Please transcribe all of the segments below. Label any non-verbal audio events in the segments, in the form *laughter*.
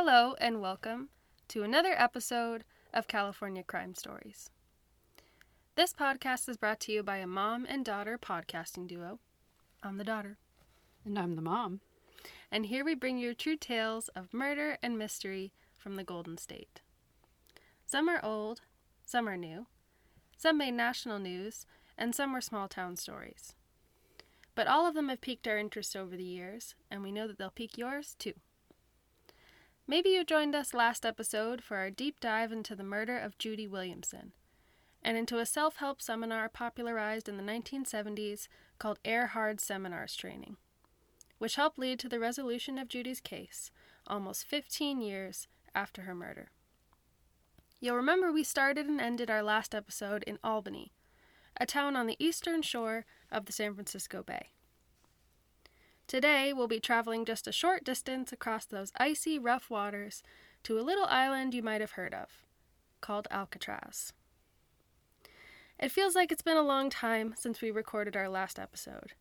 Hello, and welcome to another episode of California Crime Stories. This podcast is brought to you by a mom and daughter podcasting duo. I'm the daughter. And I'm the mom. And here we bring you true tales of murder and mystery from the Golden State. Some are old, some are new, some made national news, and some were small town stories. But all of them have piqued our interest over the years, and we know that they'll pique yours too. Maybe you joined us last episode for our deep dive into the murder of Judy Williamson and into a self help seminar popularized in the 1970s called Erhard Seminars Training, which helped lead to the resolution of Judy's case almost 15 years after her murder. You'll remember we started and ended our last episode in Albany, a town on the eastern shore of the San Francisco Bay. Today, we'll be traveling just a short distance across those icy, rough waters to a little island you might have heard of, called Alcatraz. It feels like it's been a long time since we recorded our last episode.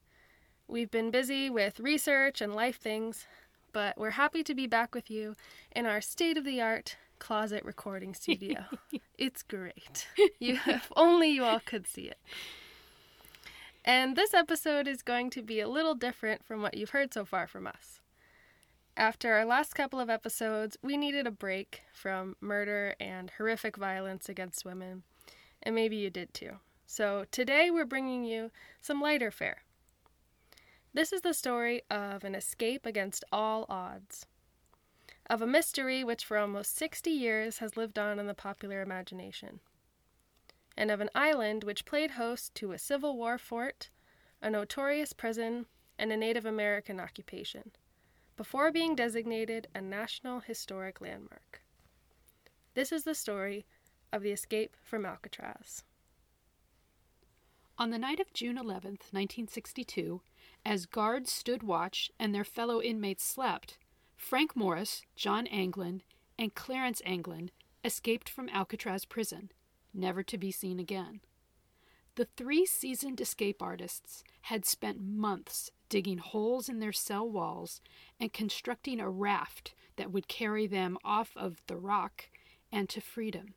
We've been busy with research and life things, but we're happy to be back with you in our state of the art closet recording studio. *laughs* it's great. You if only you all could see it. And this episode is going to be a little different from what you've heard so far from us. After our last couple of episodes, we needed a break from murder and horrific violence against women, and maybe you did too. So today we're bringing you some lighter fare. This is the story of an escape against all odds, of a mystery which for almost 60 years has lived on in the popular imagination and of an island which played host to a Civil War fort, a notorious prison, and a Native American occupation, before being designated a National Historic Landmark. This is the story of the escape from Alcatraz. On the night of June 11th, 1962, as guards stood watch and their fellow inmates slept, Frank Morris, John Anglin, and Clarence Anglin escaped from Alcatraz prison never to be seen again. The three seasoned escape artists had spent months digging holes in their cell walls and constructing a raft that would carry them off of the rock and to freedom.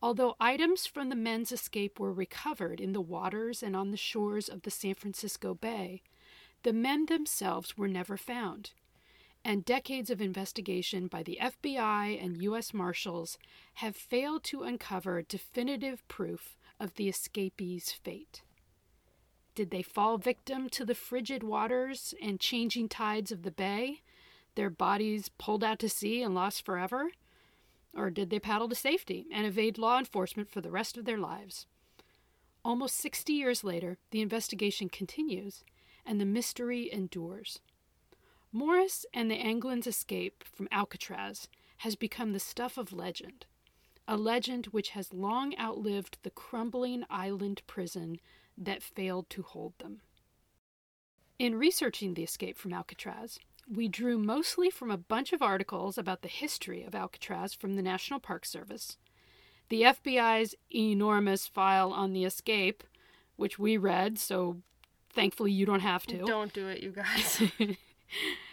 Although items from the men's escape were recovered in the waters and on the shores of the San Francisco Bay, the men themselves were never found and decades of investigation by the FBI and U.S. Marshals have failed to uncover definitive proof of the escapees' fate. Did they fall victim to the frigid waters and changing tides of the bay, their bodies pulled out to sea and lost forever? Or did they paddle to safety and evade law enforcement for the rest of their lives? Almost 60 years later, the investigation continues and the mystery endures. Morris and the Anglins' escape from Alcatraz has become the stuff of legend, a legend which has long outlived the crumbling island prison that failed to hold them. In researching the escape from Alcatraz, we drew mostly from a bunch of articles about the history of Alcatraz from the National Park Service, the FBI's enormous file on the escape, which we read, so thankfully you don't have to. Don't do it, you guys. *laughs*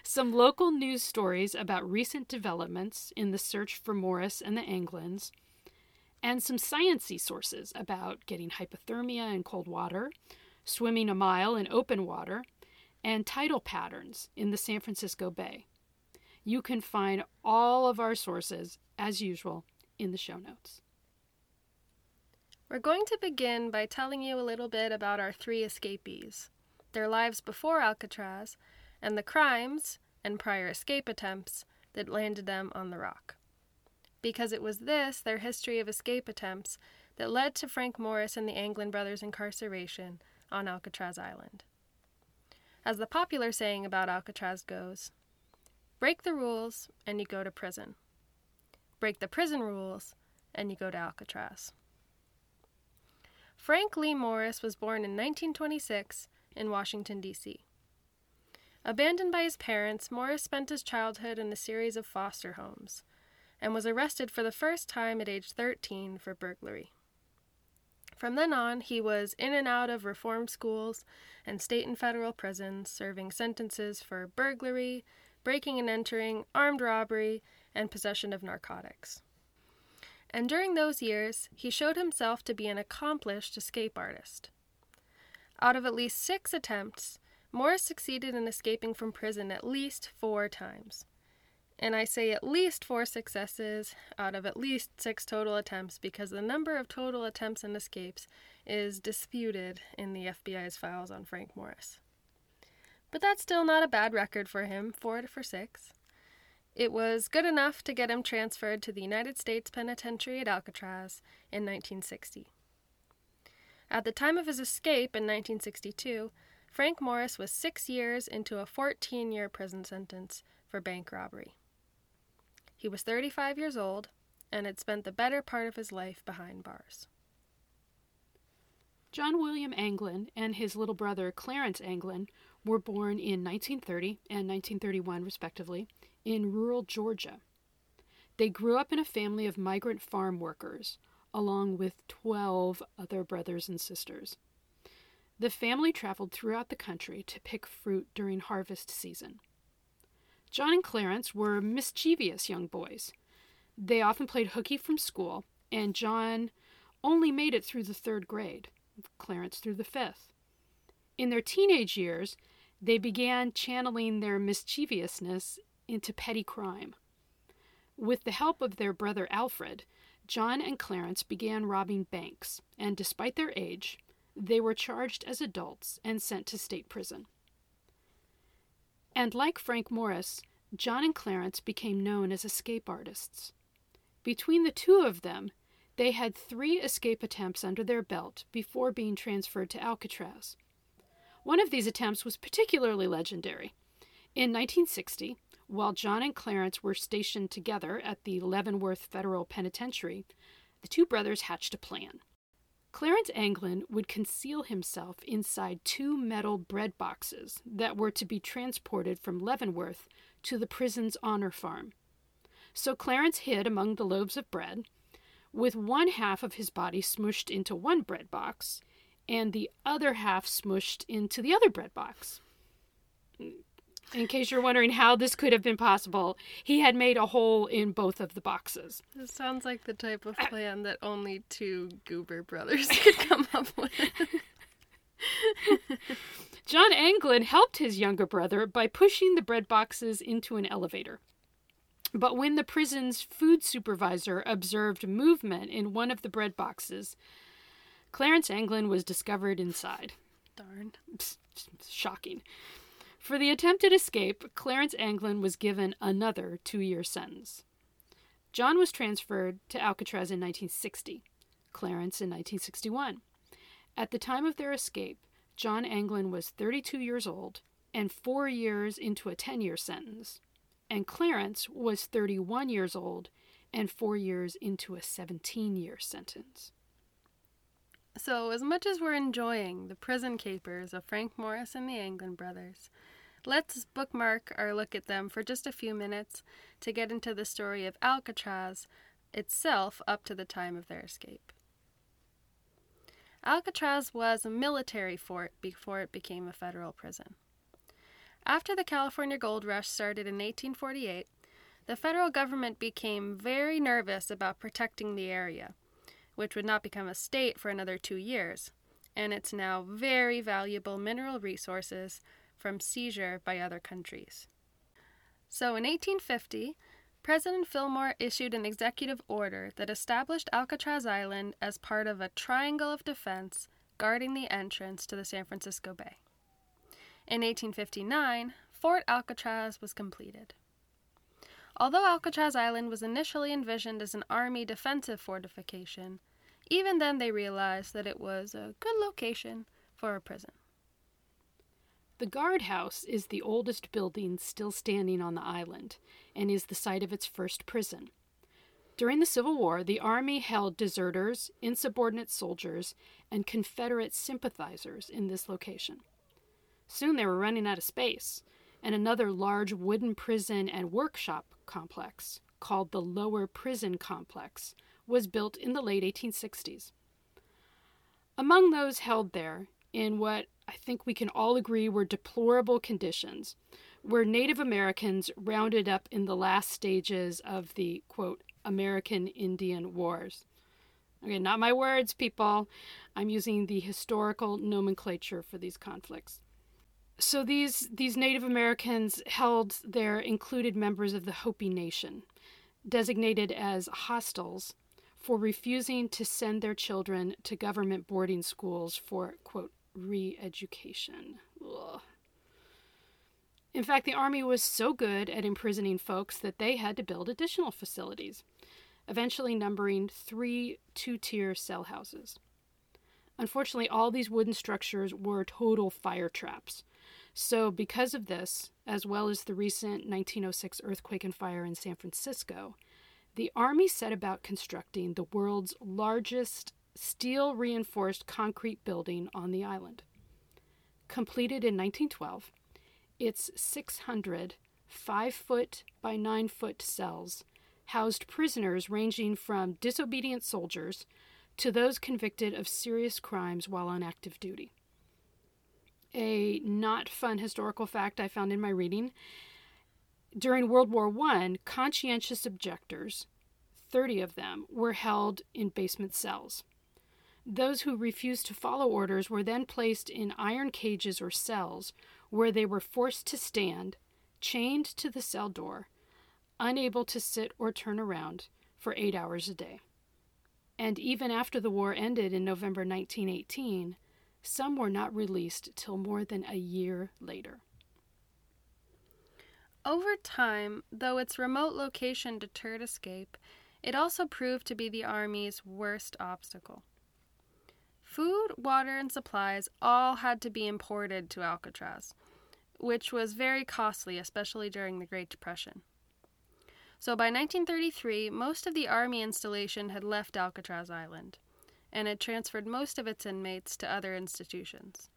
some local news stories about recent developments in the search for Morris and the Anglins, and some sciency sources about getting hypothermia in cold water, swimming a mile in open water, and tidal patterns in the San Francisco Bay. You can find all of our sources, as usual, in the show notes. We're going to begin by telling you a little bit about our three escapees, their lives before Alcatraz, and the crimes and prior escape attempts that landed them on the rock. Because it was this, their history of escape attempts, that led to Frank Morris and the Anglin brothers' incarceration on Alcatraz Island. As the popular saying about Alcatraz goes, break the rules and you go to prison. Break the prison rules and you go to Alcatraz. Frank Lee Morris was born in 1926 in Washington, D.C. Abandoned by his parents, Morris spent his childhood in a series of foster homes and was arrested for the first time at age 13 for burglary. From then on, he was in and out of reform schools and state and federal prisons, serving sentences for burglary, breaking and entering, armed robbery, and possession of narcotics. And during those years, he showed himself to be an accomplished escape artist. Out of at least six attempts, Morris succeeded in escaping from prison at least four times. And I say at least four successes out of at least six total attempts because the number of total attempts and escapes is disputed in the FBI's files on Frank Morris. But that's still not a bad record for him, four for six. It was good enough to get him transferred to the United States Penitentiary at Alcatraz in 1960. At the time of his escape in 1962, Frank Morris was six years into a 14 year prison sentence for bank robbery. He was 35 years old and had spent the better part of his life behind bars. John William Anglin and his little brother Clarence Anglin were born in 1930 and 1931, respectively, in rural Georgia. They grew up in a family of migrant farm workers, along with 12 other brothers and sisters. The family traveled throughout the country to pick fruit during harvest season. John and Clarence were mischievous young boys. They often played hooky from school, and John only made it through the third grade. Clarence through the fifth. In their teenage years, they began channeling their mischievousness into petty crime. With the help of their brother Alfred, John and Clarence began robbing banks, and despite their age, they were charged as adults and sent to state prison. And like Frank Morris, John and Clarence became known as escape artists. Between the two of them, they had three escape attempts under their belt before being transferred to Alcatraz. One of these attempts was particularly legendary. In 1960, while John and Clarence were stationed together at the Leavenworth Federal Penitentiary, the two brothers hatched a plan. Clarence Anglin would conceal himself inside two metal bread boxes that were to be transported from Leavenworth to the prison's honor farm. So Clarence hid among the loaves of bread, with one half of his body smushed into one bread box and the other half smushed into the other bread box. In case you're wondering how this could have been possible, he had made a hole in both of the boxes. This sounds like the type of plan that only two goober brothers *laughs* could come up with. *laughs* John Anglin helped his younger brother by pushing the bread boxes into an elevator. But when the prison's food supervisor observed movement in one of the bread boxes, Clarence Anglin was discovered inside. Darn. Shocking. For the attempted escape, Clarence Anglin was given another two year sentence. John was transferred to Alcatraz in 1960, Clarence in 1961. At the time of their escape, John Anglin was 32 years old and four years into a 10 year sentence and Clarence was 31 years old and four years into a 17 year sentence. So, as much as we're enjoying the prison capers of Frank Morris and the Anglin brothers, let's bookmark our look at them for just a few minutes to get into the story of Alcatraz itself up to the time of their escape. Alcatraz was a military fort before it became a federal prison. After the California gold rush started in 1848, the federal government became very nervous about protecting the area, which would not become a state for another two years, and its now very valuable mineral resources from seizure by other countries. So in 1850, President Fillmore issued an executive order that established Alcatraz Island as part of a triangle of defense guarding the entrance to the San Francisco Bay. In 1859, Fort Alcatraz was completed. Although Alcatraz Island was initially envisioned as an Army defensive fortification, even then they realized that it was a good location for a prison. The guardhouse is the oldest building still standing on the island and is the site of its first prison. During the Civil War, the Army held deserters, insubordinate soldiers, and Confederate sympathizers in this location. Soon they were running out of space, and another large wooden prison and workshop complex, called the Lower Prison Complex, was built in the late 1860s. Among those held there, in what I think we can all agree were deplorable conditions, where Native Americans rounded up in the last stages of the quote American Indian Wars. Okay, not my words, people. I'm using the historical nomenclature for these conflicts. So these these Native Americans held there included members of the Hopi Nation, designated as hostiles, for refusing to send their children to government boarding schools for quote re-education. Ugh. In fact, the Army was so good at imprisoning folks that they had to build additional facilities, eventually numbering three two tier cell houses. Unfortunately, all these wooden structures were total fire traps. So, because of this, as well as the recent 1906 earthquake and fire in San Francisco, the Army set about constructing the world's largest steel reinforced concrete building on the island. Completed in 1912, its 600 5 foot by 9 foot cells housed prisoners ranging from disobedient soldiers to those convicted of serious crimes while on active duty. A not fun historical fact I found in my reading during World War I, conscientious objectors, 30 of them, were held in basement cells. Those who refused to follow orders were then placed in iron cages or cells where they were forced to stand, chained to the cell door, unable to sit or turn around for eight hours a day. And even after the war ended in November 1918, some were not released till more than a year later. Over time, though its remote location deterred escape, it also proved to be the Army's worst obstacle. Food, water, and supplies all had to be imported to Alcatraz, which was very costly, especially during the Great Depression. So by 1933, most of the Army installation had left Alcatraz Island and had transferred most of its inmates to other institutions.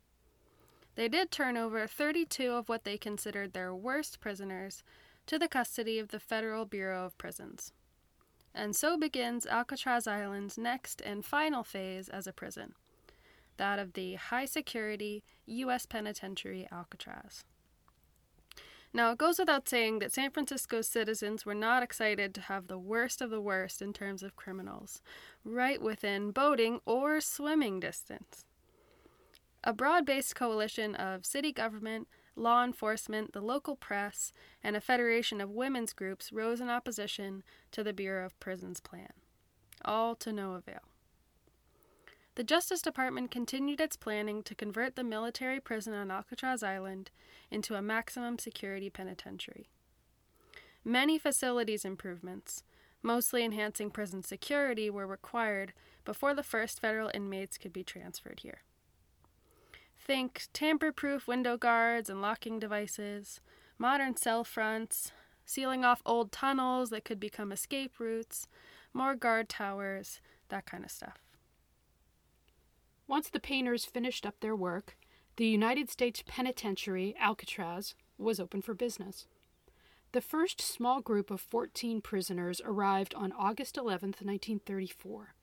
They did turn over 32 of what they considered their worst prisoners to the custody of the Federal Bureau of Prisons. And so begins Alcatraz Island's next and final phase as a prison that of the high security U.S. Penitentiary Alcatraz. Now, it goes without saying that San Francisco's citizens were not excited to have the worst of the worst in terms of criminals, right within boating or swimming distance. A broad based coalition of city government, law enforcement, the local press, and a federation of women's groups rose in opposition to the Bureau of Prisons plan, all to no avail. The Justice Department continued its planning to convert the military prison on Alcatraz Island into a maximum security penitentiary. Many facilities improvements, mostly enhancing prison security, were required before the first federal inmates could be transferred here. Think tamper proof window guards and locking devices, modern cell fronts, sealing off old tunnels that could become escape routes, more guard towers, that kind of stuff. Once the painters finished up their work, the United States Penitentiary, Alcatraz, was open for business. The first small group of 14 prisoners arrived on August 11, 1934.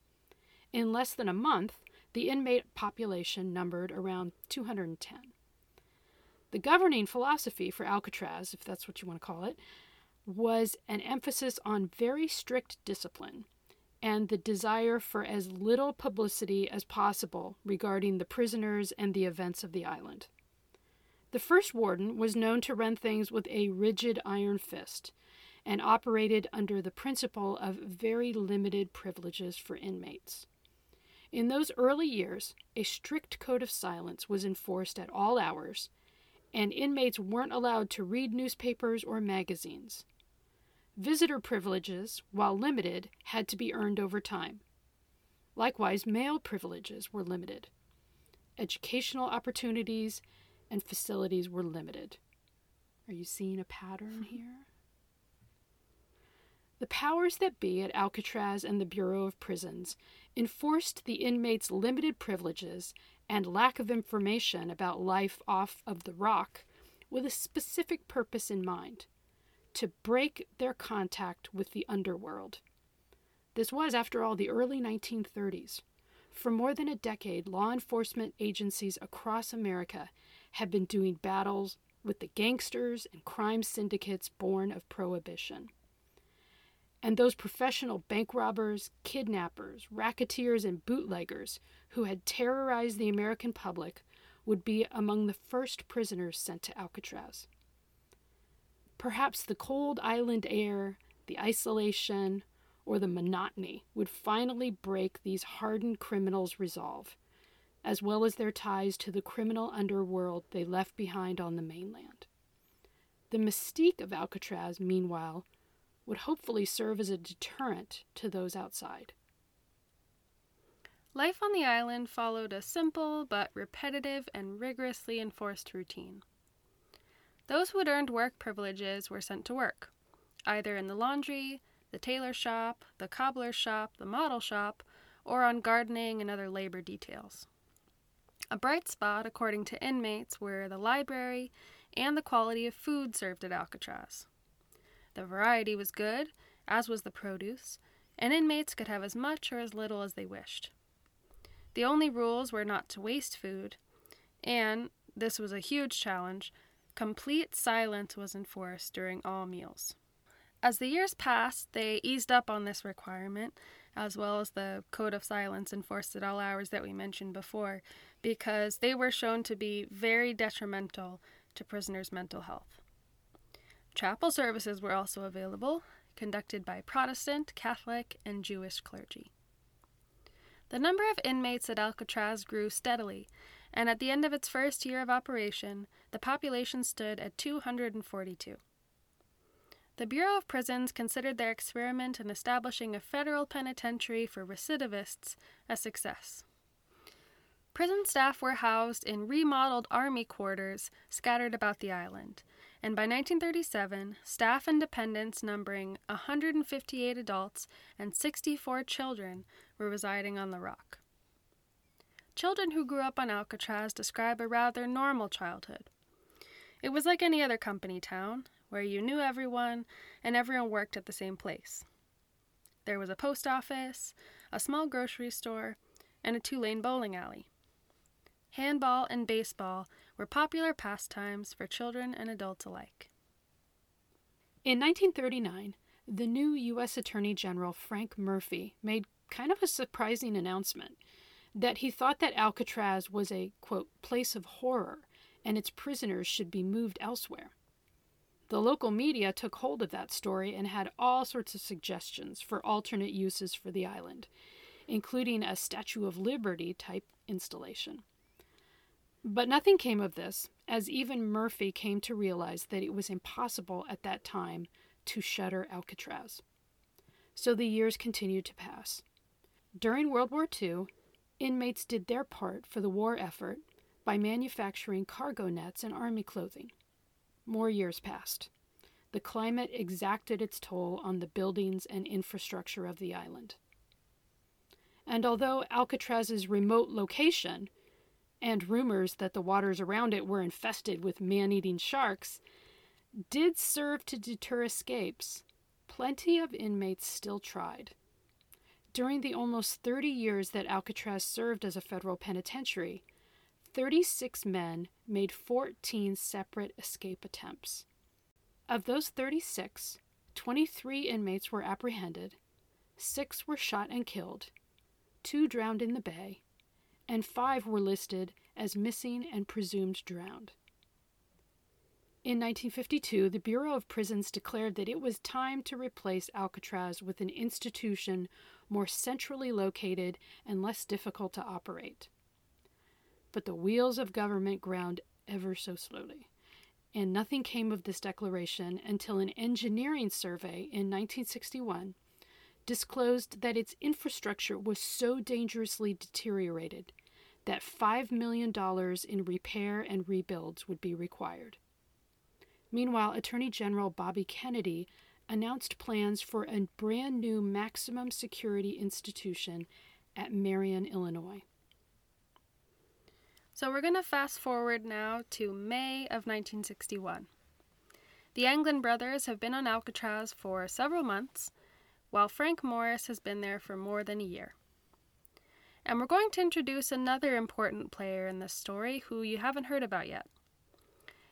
In less than a month, the inmate population numbered around 210. The governing philosophy for Alcatraz, if that's what you want to call it, was an emphasis on very strict discipline and the desire for as little publicity as possible regarding the prisoners and the events of the island. The first warden was known to run things with a rigid iron fist and operated under the principle of very limited privileges for inmates. In those early years, a strict code of silence was enforced at all hours, and inmates weren't allowed to read newspapers or magazines. Visitor privileges, while limited, had to be earned over time. Likewise, mail privileges were limited. Educational opportunities and facilities were limited. Are you seeing a pattern hmm. here? The powers that be at Alcatraz and the Bureau of Prisons enforced the inmates' limited privileges and lack of information about life off of the rock with a specific purpose in mind to break their contact with the underworld. This was, after all, the early 1930s. For more than a decade, law enforcement agencies across America had been doing battles with the gangsters and crime syndicates born of Prohibition. And those professional bank robbers, kidnappers, racketeers, and bootleggers who had terrorized the American public would be among the first prisoners sent to Alcatraz. Perhaps the cold island air, the isolation, or the monotony would finally break these hardened criminals' resolve, as well as their ties to the criminal underworld they left behind on the mainland. The mystique of Alcatraz, meanwhile, would hopefully serve as a deterrent to those outside. Life on the island followed a simple but repetitive and rigorously enforced routine. Those who had earned work privileges were sent to work, either in the laundry, the tailor shop, the cobbler shop, the model shop, or on gardening and other labor details. A bright spot, according to inmates, were the library and the quality of food served at Alcatraz. The variety was good, as was the produce, and inmates could have as much or as little as they wished. The only rules were not to waste food, and, this was a huge challenge, Complete silence was enforced during all meals. As the years passed, they eased up on this requirement, as well as the code of silence enforced at all hours that we mentioned before, because they were shown to be very detrimental to prisoners' mental health. Chapel services were also available, conducted by Protestant, Catholic, and Jewish clergy. The number of inmates at Alcatraz grew steadily, and at the end of its first year of operation, the population stood at 242. The Bureau of Prisons considered their experiment in establishing a federal penitentiary for recidivists a success. Prison staff were housed in remodeled army quarters scattered about the island, and by 1937, staff and dependents numbering 158 adults and 64 children were residing on the rock. Children who grew up on Alcatraz describe a rather normal childhood. It was like any other company town, where you knew everyone and everyone worked at the same place. There was a post office, a small grocery store, and a two lane bowling alley. Handball and baseball were popular pastimes for children and adults alike. In 1939, the new U.S. Attorney General Frank Murphy made kind of a surprising announcement that he thought that Alcatraz was a, quote, place of horror and its prisoners should be moved elsewhere. The local media took hold of that story and had all sorts of suggestions for alternate uses for the island, including a Statue of Liberty type installation. But nothing came of this, as even Murphy came to realize that it was impossible at that time to shutter Alcatraz. So the years continued to pass. During World War II, Inmates did their part for the war effort by manufacturing cargo nets and army clothing. More years passed. The climate exacted its toll on the buildings and infrastructure of the island. And although Alcatraz's remote location and rumors that the waters around it were infested with man eating sharks did serve to deter escapes, plenty of inmates still tried. During the almost 30 years that Alcatraz served as a federal penitentiary, 36 men made 14 separate escape attempts. Of those 36, 23 inmates were apprehended, six were shot and killed, two drowned in the bay, and five were listed as missing and presumed drowned. In 1952, the Bureau of Prisons declared that it was time to replace Alcatraz with an institution more centrally located and less difficult to operate. But the wheels of government ground ever so slowly, and nothing came of this declaration until an engineering survey in 1961 disclosed that its infrastructure was so dangerously deteriorated that $5 million in repair and rebuilds would be required. Meanwhile, Attorney General Bobby Kennedy announced plans for a brand new maximum security institution at Marion, Illinois. So we're going to fast forward now to May of 1961. The Anglin brothers have been on Alcatraz for several months, while Frank Morris has been there for more than a year. And we're going to introduce another important player in this story who you haven't heard about yet.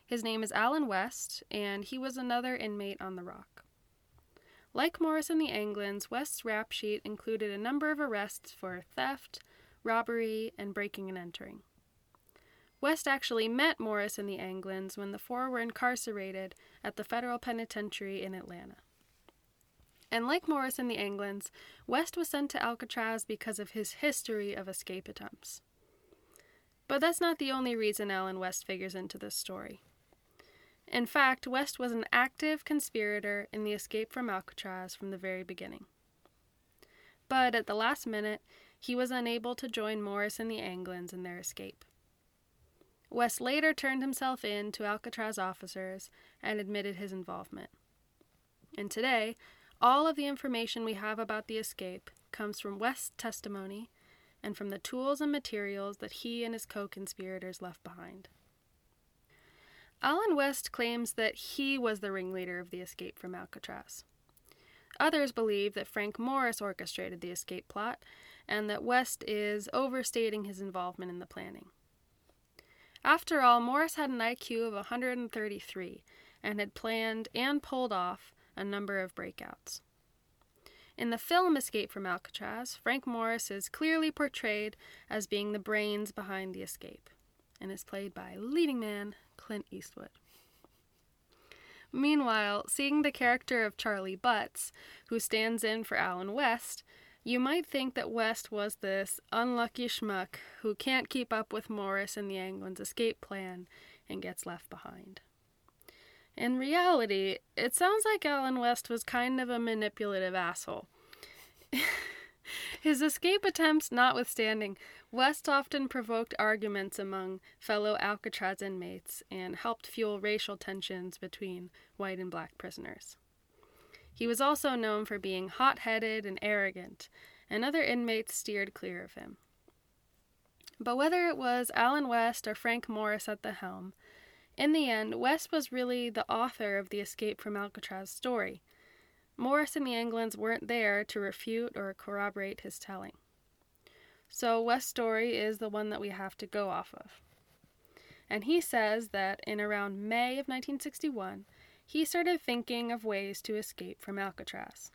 His name is Allen West, and he was another inmate on the rock. Like Morris and the Anglins, West's rap sheet included a number of arrests for theft, robbery, and breaking and entering. West actually met Morris and the Anglins when the four were incarcerated at the federal penitentiary in Atlanta. And like Morris and the Anglins, West was sent to Alcatraz because of his history of escape attempts. But that's not the only reason Allen West figures into this story. In fact, West was an active conspirator in the escape from Alcatraz from the very beginning. But at the last minute, he was unable to join Morris and the Anglins in their escape. West later turned himself in to Alcatraz officers and admitted his involvement. And today, all of the information we have about the escape comes from West's testimony and from the tools and materials that he and his co conspirators left behind. Allen West claims that he was the ringleader of the escape from Alcatraz. Others believe that Frank Morris orchestrated the escape plot and that West is overstating his involvement in the planning. After all, Morris had an IQ of 133 and had planned and pulled off a number of breakouts. In the film Escape from Alcatraz, Frank Morris is clearly portrayed as being the brains behind the escape and is played by leading man Clint Eastwood. Meanwhile, seeing the character of Charlie Butts, who stands in for Allen West, you might think that West was this unlucky schmuck who can't keep up with Morris and the Anglins' escape plan and gets left behind. In reality, it sounds like Allen West was kind of a manipulative asshole. *laughs* His escape attempts notwithstanding, West often provoked arguments among fellow Alcatraz inmates and helped fuel racial tensions between white and black prisoners. He was also known for being hot headed and arrogant, and other inmates steered clear of him. But whether it was Allen West or Frank Morris at the helm, in the end, West was really the author of the Escape from Alcatraz story. Morris and the Anglins weren't there to refute or corroborate his telling. So West's story is the one that we have to go off of. And he says that in around May of 1961, he started thinking of ways to escape from Alcatraz.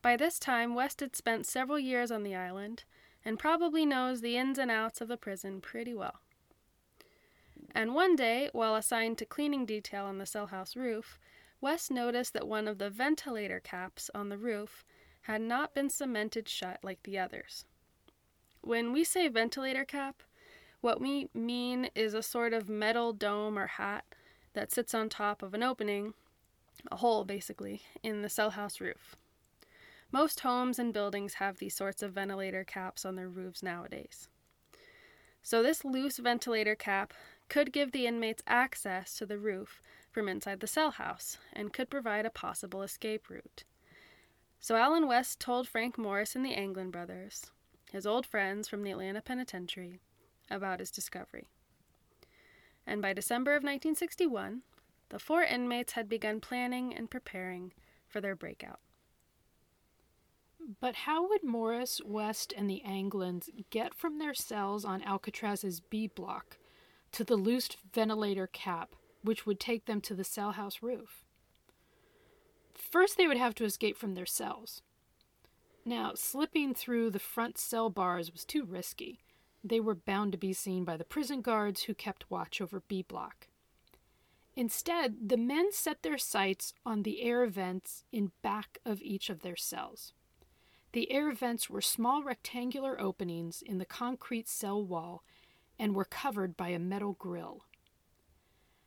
By this time, West had spent several years on the island and probably knows the ins and outs of the prison pretty well. And one day, while assigned to cleaning detail on the cell house roof, West noticed that one of the ventilator caps on the roof had not been cemented shut like the others. When we say ventilator cap, what we mean is a sort of metal dome or hat that sits on top of an opening, a hole basically, in the cell house roof. Most homes and buildings have these sorts of ventilator caps on their roofs nowadays. So, this loose ventilator cap could give the inmates access to the roof from inside the cell house and could provide a possible escape route. So, Allen West told Frank Morris and the Anglin brothers, his old friends from the Atlanta Penitentiary, about his discovery and by December of 1961, the four inmates had begun planning and preparing for their breakout. But how would Morris, West, and the Anglins get from their cells on Alcatraz's B block to the loosed ventilator cap, which would take them to the cell house roof? First, they would have to escape from their cells. Now, slipping through the front cell bars was too risky, they were bound to be seen by the prison guards who kept watch over B Block. Instead, the men set their sights on the air vents in back of each of their cells. The air vents were small rectangular openings in the concrete cell wall and were covered by a metal grill.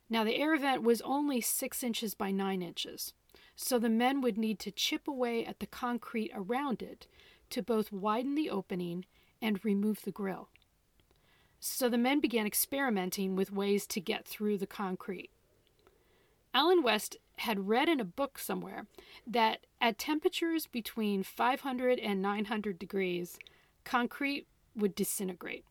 Now, the air vent was only six inches by nine inches, so the men would need to chip away at the concrete around it to both widen the opening and remove the grill. So the men began experimenting with ways to get through the concrete. Allen West had read in a book somewhere that at temperatures between 500 and 900 degrees, concrete would disintegrate.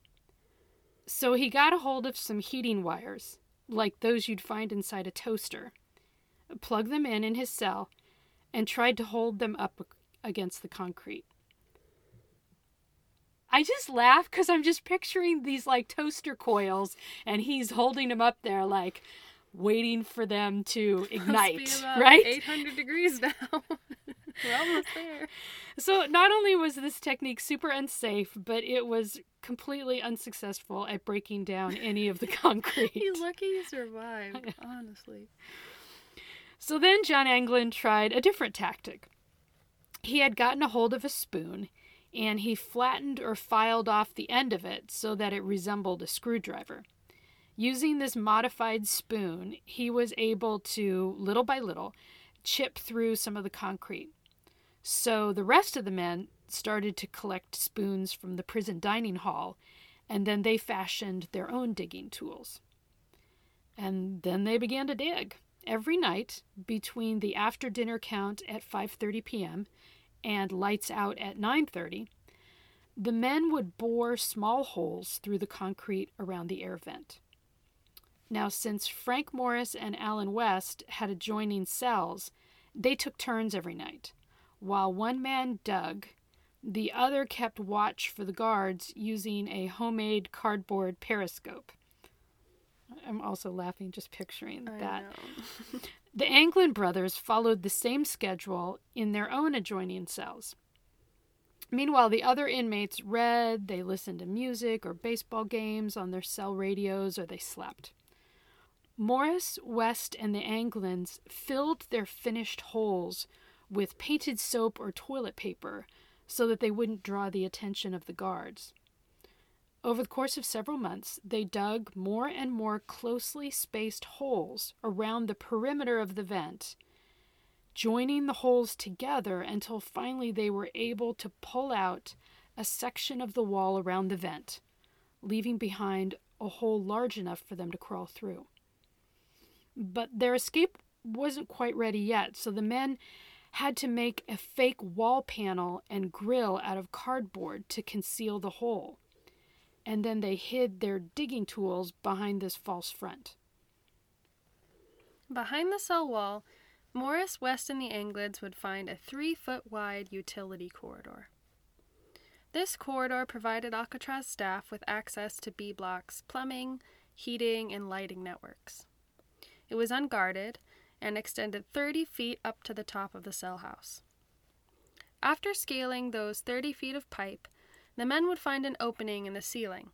So he got a hold of some heating wires, like those you'd find inside a toaster, plugged them in in his cell, and tried to hold them up against the concrete. I just laugh because I'm just picturing these like toaster coils, and he's holding them up there like waiting for them to ignite, right? 800 degrees now. *laughs* We're almost there. *laughs* So, not only was this technique super unsafe, but it was completely unsuccessful at breaking down any of the *laughs* concrete. He's lucky he survived, *laughs* honestly. So then John Anglin tried a different tactic. He had gotten a hold of a spoon and he flattened or filed off the end of it so that it resembled a screwdriver. Using this modified spoon, he was able to, little by little, chip through some of the concrete. So the rest of the men started to collect spoons from the prison dining hall, and then they fashioned their own digging tools. And then they began to dig. Every night, between the after dinner count at 5:30 p.m. and lights out at 9:30, the men would bore small holes through the concrete around the air vent. Now, since Frank Morris and Allen West had adjoining cells, they took turns every night. While one man dug, the other kept watch for the guards using a homemade cardboard periscope. I'm also laughing just picturing that. *laughs* The Anglin brothers followed the same schedule in their own adjoining cells. Meanwhile, the other inmates read, they listened to music or baseball games on their cell radios, or they slept. Morris, West, and the Anglins filled their finished holes with painted soap or toilet paper so that they wouldn't draw the attention of the guards. Over the course of several months, they dug more and more closely spaced holes around the perimeter of the vent, joining the holes together until finally they were able to pull out a section of the wall around the vent, leaving behind a hole large enough for them to crawl through. But their escape wasn't quite ready yet, so the men had to make a fake wall panel and grill out of cardboard to conceal the hole. And then they hid their digging tools behind this false front. Behind the cell wall, Morris, West, and the Anglins would find a three foot wide utility corridor. This corridor provided Alcatraz staff with access to B blocks, plumbing, heating, and lighting networks. It was unguarded and extended 30 feet up to the top of the cell house. After scaling those 30 feet of pipe, the men would find an opening in the ceiling.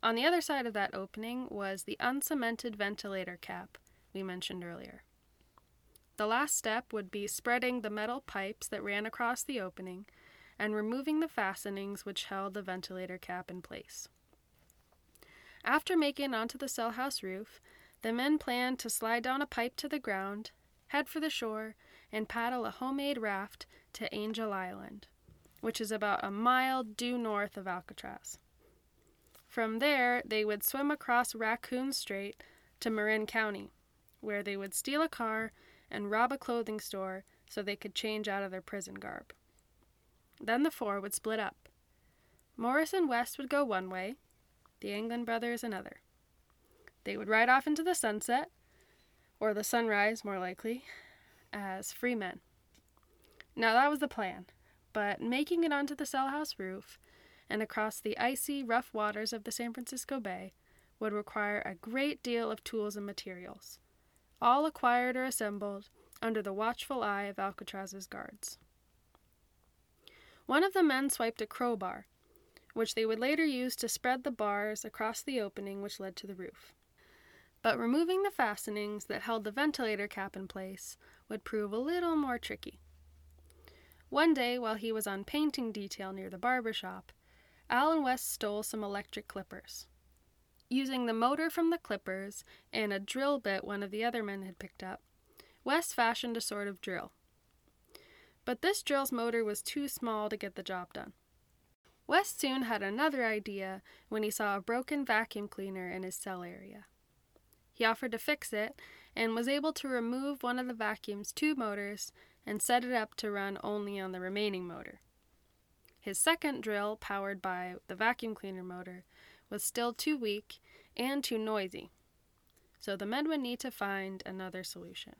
On the other side of that opening was the uncemented ventilator cap we mentioned earlier. The last step would be spreading the metal pipes that ran across the opening and removing the fastenings which held the ventilator cap in place. After making onto the cell house roof, the men planned to slide down a pipe to the ground, head for the shore, and paddle a homemade raft to Angel Island, which is about a mile due north of Alcatraz. From there, they would swim across Raccoon Strait to Marin County, where they would steal a car and rob a clothing store so they could change out of their prison garb. Then the four would split up. Morris and West would go one way, the Anglin brothers another. They would ride off into the sunset, or the sunrise more likely, as free men. Now that was the plan, but making it onto the cell house roof and across the icy, rough waters of the San Francisco Bay would require a great deal of tools and materials, all acquired or assembled under the watchful eye of Alcatraz's guards. One of the men swiped a crowbar, which they would later use to spread the bars across the opening which led to the roof. But removing the fastenings that held the ventilator cap in place would prove a little more tricky. One day, while he was on painting detail near the barber shop, Allen West stole some electric clippers. Using the motor from the clippers and a drill bit one of the other men had picked up, West fashioned a sort of drill. But this drill's motor was too small to get the job done. West soon had another idea when he saw a broken vacuum cleaner in his cell area. He offered to fix it and was able to remove one of the vacuum's two motors and set it up to run only on the remaining motor. His second drill, powered by the vacuum cleaner motor, was still too weak and too noisy, so the men would need to find another solution.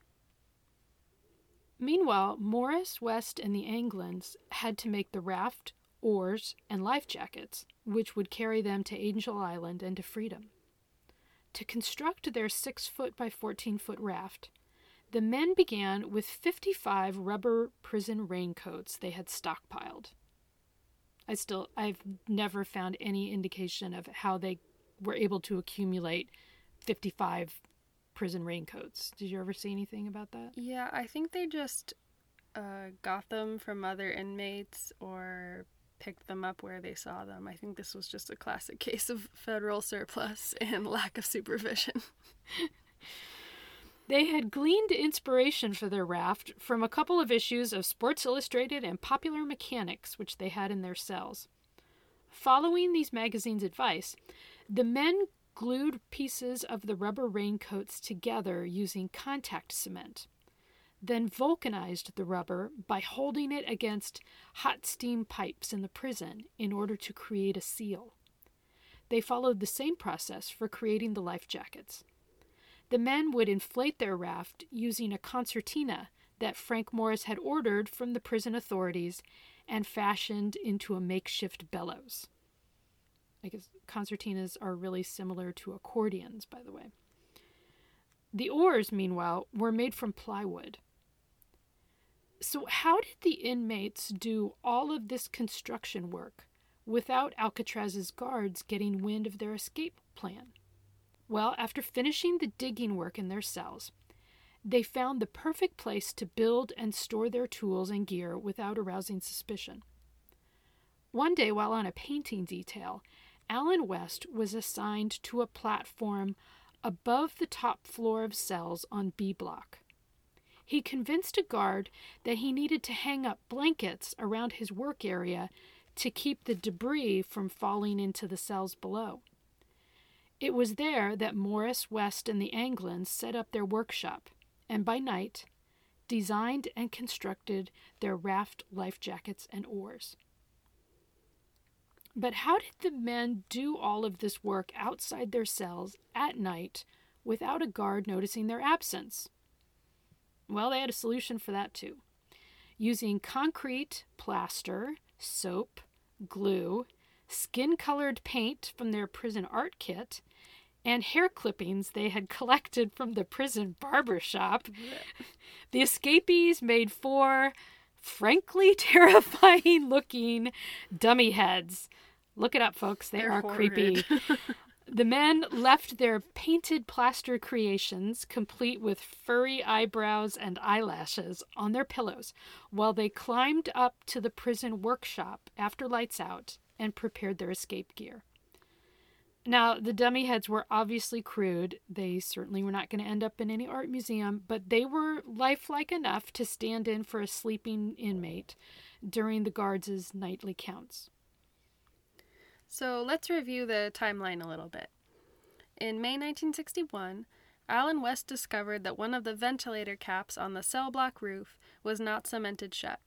Meanwhile, Morris, West, and the Anglins had to make the raft oars, and life jackets, which would carry them to Angel Island and to freedom. To construct their 6 foot by 14 foot raft, the men began with 55 rubber prison raincoats they had stockpiled. I still, I've never found any indication of how they were able to accumulate 55 prison raincoats. Did you ever see anything about that? Yeah, I think they just uh, got them from other inmates or picked them up where they saw them. I think this was just a classic case of federal surplus *laughs* and lack of supervision. *laughs* They had gleaned inspiration for their raft from a couple of issues of Sports Illustrated and Popular Mechanics, which they had in their cells. Following these magazines' advice, the men glued pieces of the rubber raincoats together using contact cement, then vulcanized the rubber by holding it against hot steam pipes in the prison in order to create a seal. They followed the same process for creating the life jackets. The men would inflate their raft using a concertina that Frank Morris had ordered from the prison authorities and fashioned into a makeshift bellows. I guess concertinas are really similar to accordions, by the way. The oars, meanwhile, were made from plywood. So, how did the inmates do all of this construction work without Alcatraz's guards getting wind of their escape plan? Well, after finishing the digging work in their cells, they found the perfect place to build and store their tools and gear without arousing suspicion. One day, while on a painting detail, Allen West was assigned to a platform above the top floor of cells on B Block. He convinced a guard that he needed to hang up blankets around his work area to keep the debris from falling into the cells below. It was there that Morris, West, and the Anglins set up their workshop, and by night, designed and constructed their raft life jackets and oars. But how did the men do all of this work outside their cells at night without a guard noticing their absence? Well, they had a solution for that too. Using concrete, plaster, soap, glue, skin colored paint from their prison art kit, and hair clippings they had *laughs* collected from the prison barber shop. The escapees made four frankly *laughs* terrifying looking dummy heads. Look it up, folks. They They're are horrid. creepy. *laughs* the men left their painted plaster creations, complete with furry eyebrows and eyelashes, on their pillows while they climbed up to the prison workshop after lights out and prepared their escape gear. Now, the dummy heads were obviously crude. They certainly were not going to end up in any art museum, but they were lifelike enough to stand in for a sleeping inmate during the guards' nightly counts. So let's review the timeline a little bit. In May 1961, Allen West discovered that one of the ventilator caps on the cell block roof was not cemented shut,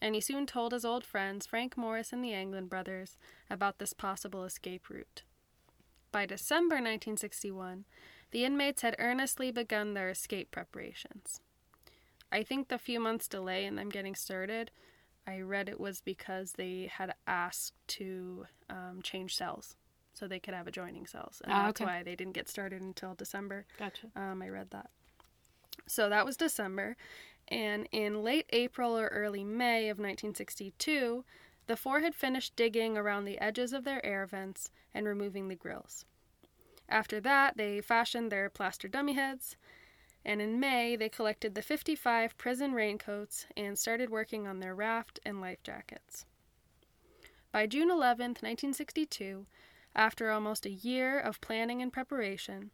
and he soon told his old friends Frank Morris and the Anglin brothers about this possible escape route. By December 1961, the inmates had earnestly begun their escape preparations. I think the few months' delay in them getting started, I read it was because they had asked to um, change cells so they could have adjoining cells. And Ah, that's okay. why they didn't get started until December. Gotcha. Um, I read that. So that was December. And in late April or early May of 1962, the four had finished digging around the edges of their air vents and removing the grills. After that, they fashioned their plaster dummy heads, and in May, they collected the 55 prison raincoats and started working on their raft and life jackets. By June 11th, 1962, after almost a year of planning and preparation,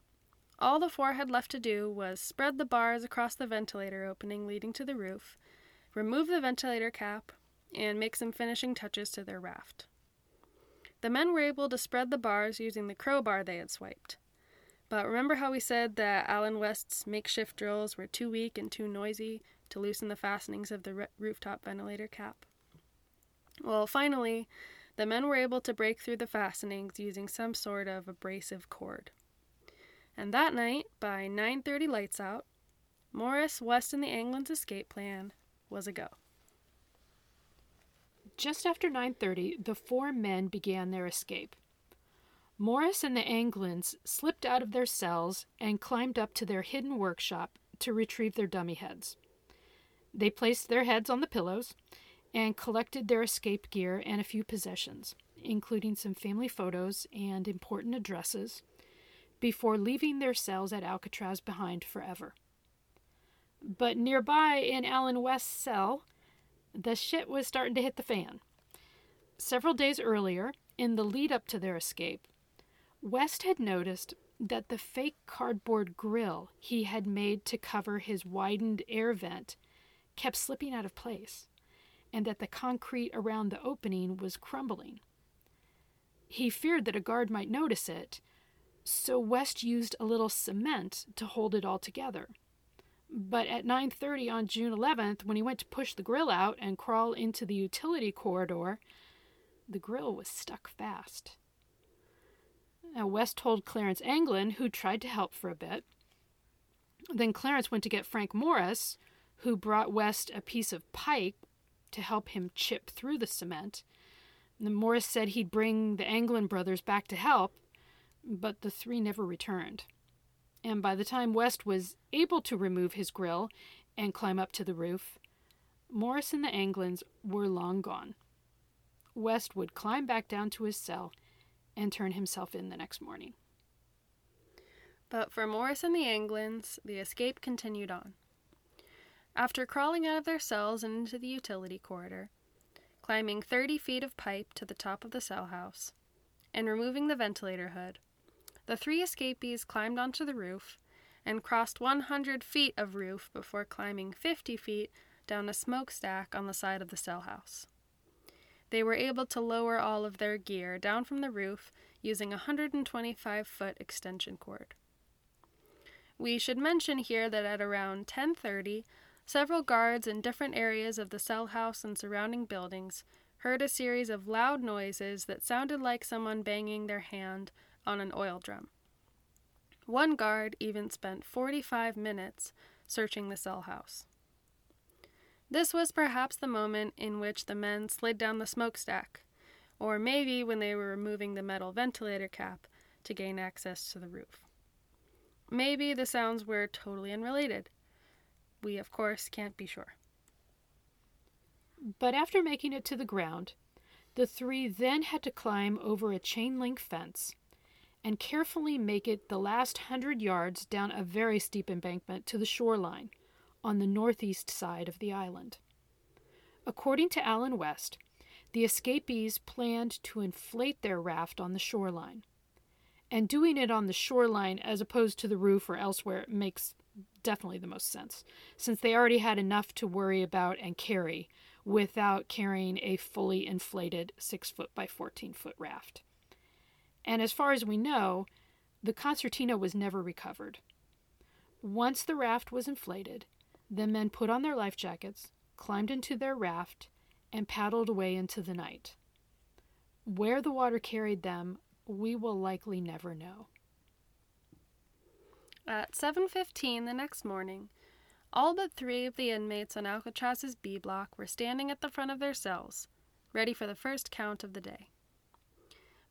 all the four had left to do was spread the bars across the ventilator opening leading to the roof, remove the ventilator cap, and make some finishing touches to their raft. The men were able to spread the bars using the crowbar they had swiped. But remember how we said that Allen West's makeshift drills were too weak and too noisy to loosen the fastenings of the r- rooftop ventilator cap? Well, finally, the men were able to break through the fastenings using some sort of abrasive cord. And that night, by 9:30 lights out, Morris, West, and the Anglin's escape plan was a go. Just after 9:30, the four men began their escape. Morris and the Anglins slipped out of their cells and climbed up to their hidden workshop to retrieve their dummy heads. They placed their heads on the pillows and collected their escape gear and a few possessions, including some family photos and important addresses, before leaving their cells at Alcatraz behind forever. But nearby in Allen West's cell, the shit was starting to hit the fan. Several days earlier, in the lead up to their escape, West had noticed that the fake cardboard grill he had made to cover his widened air vent kept slipping out of place, and that the concrete around the opening was crumbling. He feared that a guard might notice it, so West used a little cement to hold it all together. But at 9:30 on June 11th, when he went to push the grill out and crawl into the utility corridor, the grill was stuck fast. Now, West told Clarence Anglin, who tried to help for a bit. Then Clarence went to get Frank Morris, who brought West a piece of pipe to help him chip through the cement. And Morris said he'd bring the Anglin brothers back to help, but the three never returned. And by the time West was able to remove his grill and climb up to the roof, Morris and the Anglins were long gone. West would climb back down to his cell and turn himself in the next morning. But for Morris and the Anglins, the escape continued on. After crawling out of their cells and into the utility corridor, climbing 30 feet of pipe to the top of the cell house, and removing the ventilator hood, the three escapees climbed onto the roof and crossed 100 feet of roof before climbing 50 feet down a smokestack on the side of the cell house. They were able to lower all of their gear down from the roof using a 125 foot extension cord. We should mention here that at around 10:30, several guards in different areas of the cell house and surrounding buildings heard a series of loud noises that sounded like someone banging their hand on an oil drum. One guard even spent 45 minutes searching the cell house. This was perhaps the moment in which the men slid down the smokestack, or maybe when they were removing the metal ventilator cap to gain access to the roof. Maybe the sounds were totally unrelated. We, of course, can't be sure. But after making it to the ground, the three then had to climb over a chain link fence and carefully make it the last hundred yards down a very steep embankment to the shoreline on the northeast side of the island. According to Allen West, the escapees planned to inflate their raft on the shoreline. And doing it on the shoreline as opposed to the roof or elsewhere makes definitely the most sense, since they already had enough to worry about and carry without carrying a fully inflated 6 foot by 14 foot raft. And as far as we know, the concertina was never recovered. Once the raft was inflated, the men put on their life jackets, climbed into their raft, and paddled away into the night. Where the water carried them, we will likely never know. At 7:15 the next morning, all but 3 of the inmates on Alcatraz's B block were standing at the front of their cells, ready for the first count of the day.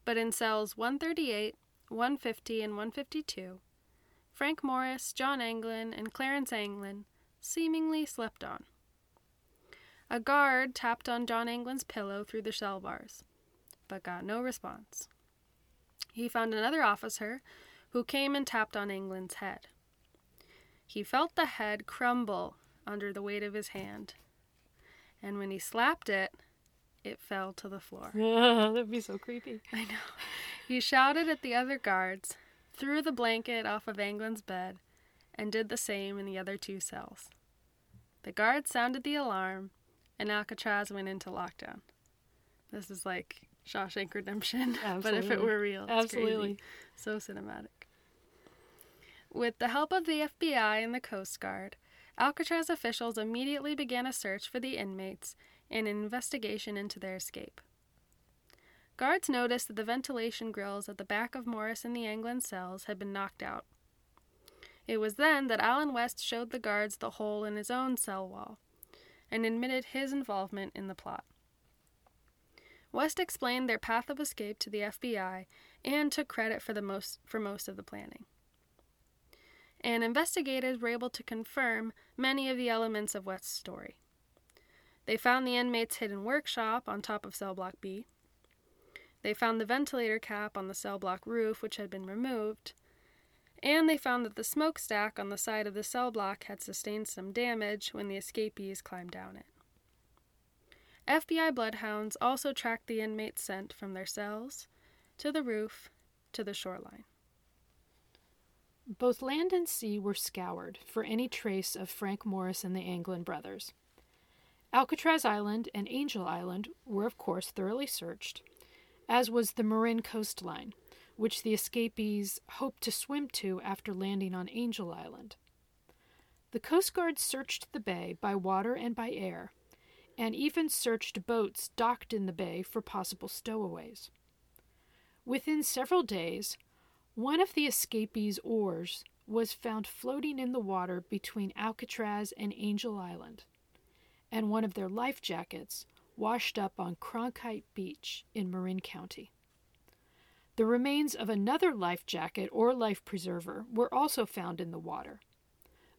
But in cells 138, 150, and 152, Frank Morris, John Anglin, and Clarence Anglin seemingly slept on. A guard tapped on John Anglin's pillow through the cell bars, but got no response. He found another officer who came and tapped on Anglin's head. He felt the head crumble under the weight of his hand, and when he slapped it, it fell to the floor. *laughs* That'd be so creepy. *laughs* I know. He shouted at the other guards, threw the blanket off of Anglin's bed, and did the same in the other two cells. The guards sounded the alarm, and Alcatraz went into lockdown. This is like Shawshank Redemption, *laughs* but if it were real, absolutely crazy. so cinematic. With the help of the FBI and the Coast Guard, Alcatraz officials immediately began a search for the inmates and an investigation into their escape. Guards noticed that the ventilation grills at the back of Morris and the Anglin cells had been knocked out. It was then that Allen West showed the guards the hole in his own cell wall and admitted his involvement in the plot. West explained their path of escape to the FBI and took credit for the most for most of the planning. And investigators were able to confirm many of the elements of West's story. They found the inmate's hidden workshop on top of cell block B. They found the ventilator cap on the cell block roof, which had been removed. And they found that the smokestack on the side of the cell block had sustained some damage when the escapees climbed down it. FBI bloodhounds also tracked the inmate's scent from their cells to the roof to the shoreline. Both land and sea were scoured for any trace of Frank Morris and the Anglin brothers. Alcatraz Island and Angel Island were, of course, thoroughly searched, as was the Marin coastline, which the escapees hoped to swim to after landing on Angel Island. The Coast Guard searched the bay by water and by air, and even searched boats docked in the bay for possible stowaways. Within several days, one of the escapees' oars was found floating in the water between Alcatraz and Angel Island and one of their life jackets washed up on Cronkite Beach in Marin County. The remains of another life jacket or life preserver were also found in the water.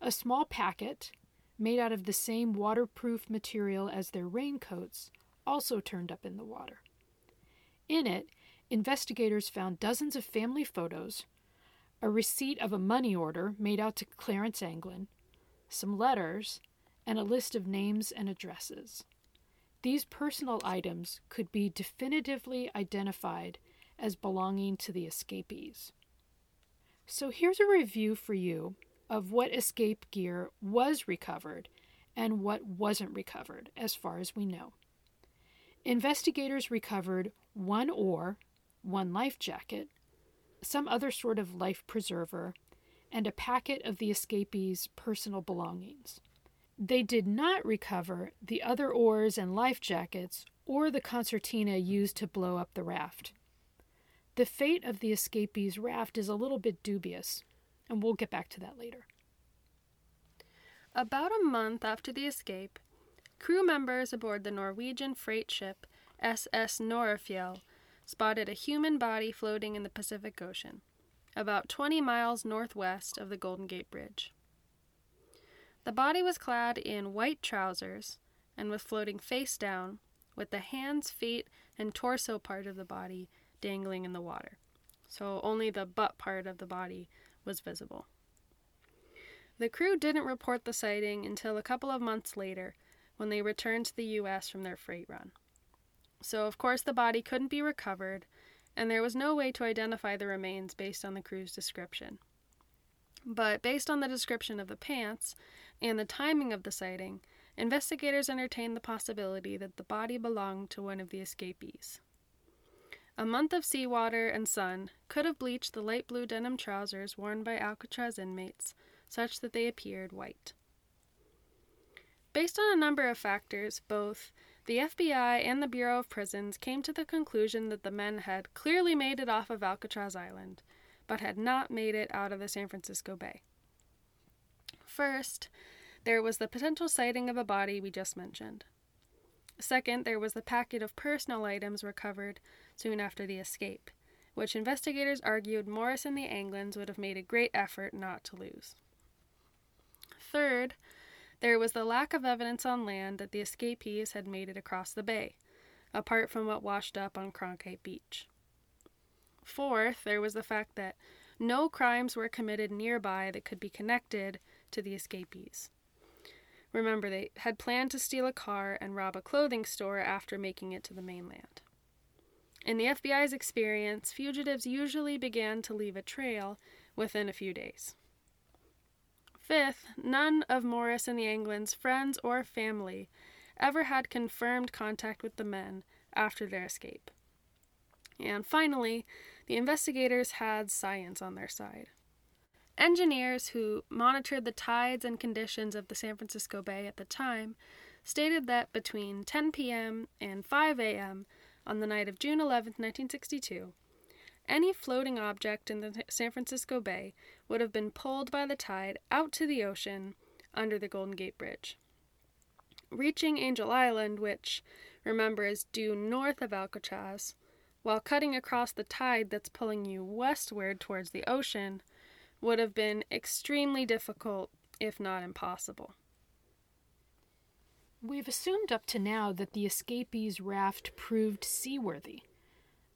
A small packet, made out of the same waterproof material as their raincoats, also turned up in the water. In it, investigators found dozens of family photos, a receipt of a money order made out to Clarence Anglin, some letters, and a list of names and addresses. These personal items could be definitively identified as belonging to the escapees. So here's a review for you of what escape gear was recovered and what wasn't recovered, as far as we know. Investigators recovered one oar, one life jacket, some other sort of life preserver, and a packet of the escapees' personal belongings. They did not recover the other oars and life jackets or the concertina used to blow up the raft. The fate of the escapees' raft is a little bit dubious, and we'll get back to that later. About a month after the escape, crew members aboard the Norwegian freight ship SS Norefjell spotted a human body floating in the Pacific Ocean, about 20 miles northwest of the Golden Gate Bridge. The body was clad in white trousers and was floating face down, with the hands, feet, and torso part of the body dangling in the water. So only the butt part of the body was visible. The crew didn't report the sighting until a couple of months later when they returned to the U.S. from their freight run. So, of course, the body couldn't be recovered, and there was no way to identify the remains based on the crew's description. But based on the description of the pants and the timing of the sighting, investigators entertained the possibility that the body belonged to one of the escapees. A month of seawater and sun could have bleached the light blue denim trousers worn by Alcatraz inmates such that they appeared white. Based on a number of factors, both the FBI and the Bureau of Prisons came to the conclusion that the men had clearly made it off of Alcatraz Island but had not made it out of the San Francisco Bay. First, there was the potential sighting of a body we just mentioned. Second, there was the packet of personal items recovered soon after the escape, which investigators argued Morris and the Anglins would have made a great effort not to lose. Third, there was the lack of evidence on land that the escapees had made it across the bay, apart from what washed up on Cronkite Beach. Fourth, there was the fact that no crimes were committed nearby that could be connected to the escapees. Remember, they had planned to steal a car and rob a clothing store after making it to the mainland. In the FBI's experience, fugitives usually began to leave a trail within a few days. Fifth, none of Morris and the Anglins' friends or family ever had confirmed contact with the men after their escape. And finally, the investigators had science on their side. Engineers who monitored the tides and conditions of the San Francisco Bay at the time stated that between 10 p.m. and 5 a.m. on the night of June 11, 1962, any floating object in the San Francisco Bay would have been pulled by the tide out to the ocean under the Golden Gate Bridge. Reaching Angel Island, which remember, is due north of Alcatraz, while cutting across the tide that's pulling you westward towards the ocean would have been extremely difficult, if not impossible. We've assumed up to now that the escapees' raft proved seaworthy.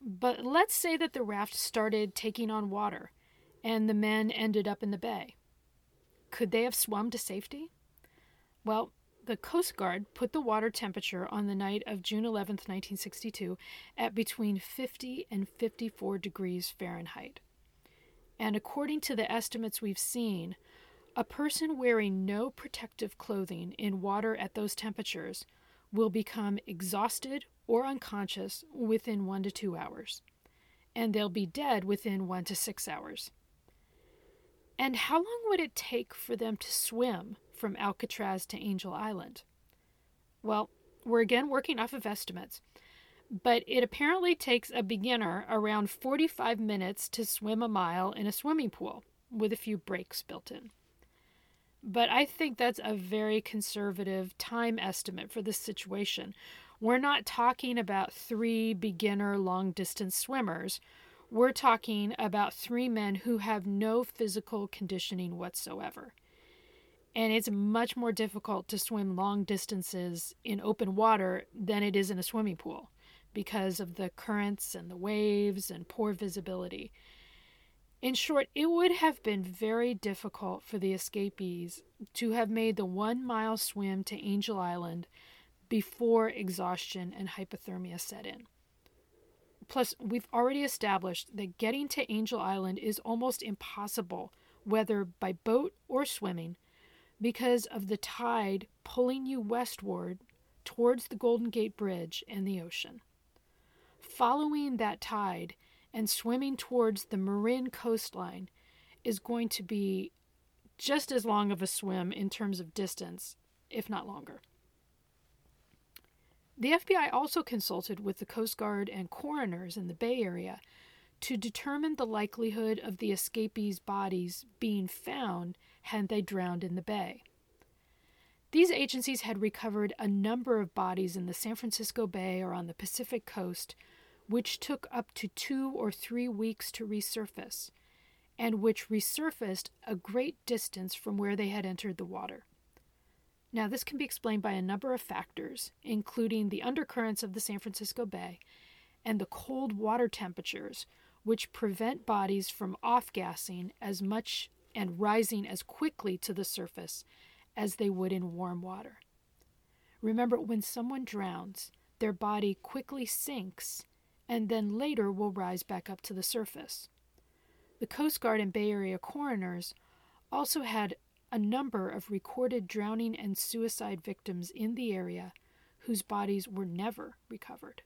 But let's say that the raft started taking on water and the men ended up in the bay. Could they have swum to safety? Well, the Coast Guard put the water temperature on the night of June 11, 1962, at between 50 and 54 degrees Fahrenheit. And according to the estimates we've seen, a person wearing no protective clothing in water at those temperatures will become exhausted or unconscious within one to two hours, and they'll be dead within one to six hours. And how long would it take for them to swim from Alcatraz to Angel Island? Well, we're again working off of estimates, but it apparently takes a beginner around 45 minutes to swim a mile in a swimming pool with a few breaks built in. But I think that's a very conservative time estimate for this situation. We're not talking about three beginner long distance swimmers. We're talking about three men who have no physical conditioning whatsoever. And it's much more difficult to swim long distances in open water than it is in a swimming pool because of the currents and the waves and poor visibility. In short, it would have been very difficult for the escapees to have made the one mile swim to Angel Island before exhaustion and hypothermia set in. Plus, we've already established that getting to Angel Island is almost impossible, whether by boat or swimming, because of the tide pulling you westward towards the Golden Gate Bridge and the ocean. Following that tide and swimming towards the Marin coastline is going to be just as long of a swim in terms of distance, if not longer. The FBI also consulted with the Coast Guard and coroners in the Bay Area to determine the likelihood of the escapees' bodies being found had they drowned in the bay. These agencies had recovered a number of bodies in the San Francisco Bay or on the Pacific coast which took up to two or three weeks to resurface, and which resurfaced a great distance from where they had entered the water. Now, this can be explained by a number of factors, including the undercurrents of the San Francisco Bay and the cold water temperatures, which prevent bodies from off gassing as much and rising as quickly to the surface as they would in warm water. Remember, when someone drowns, their body quickly sinks and then later will rise back up to the surface. The Coast Guard and Bay Area coroners also had a number of recorded drowning and suicide victims in the area whose bodies were never recovered.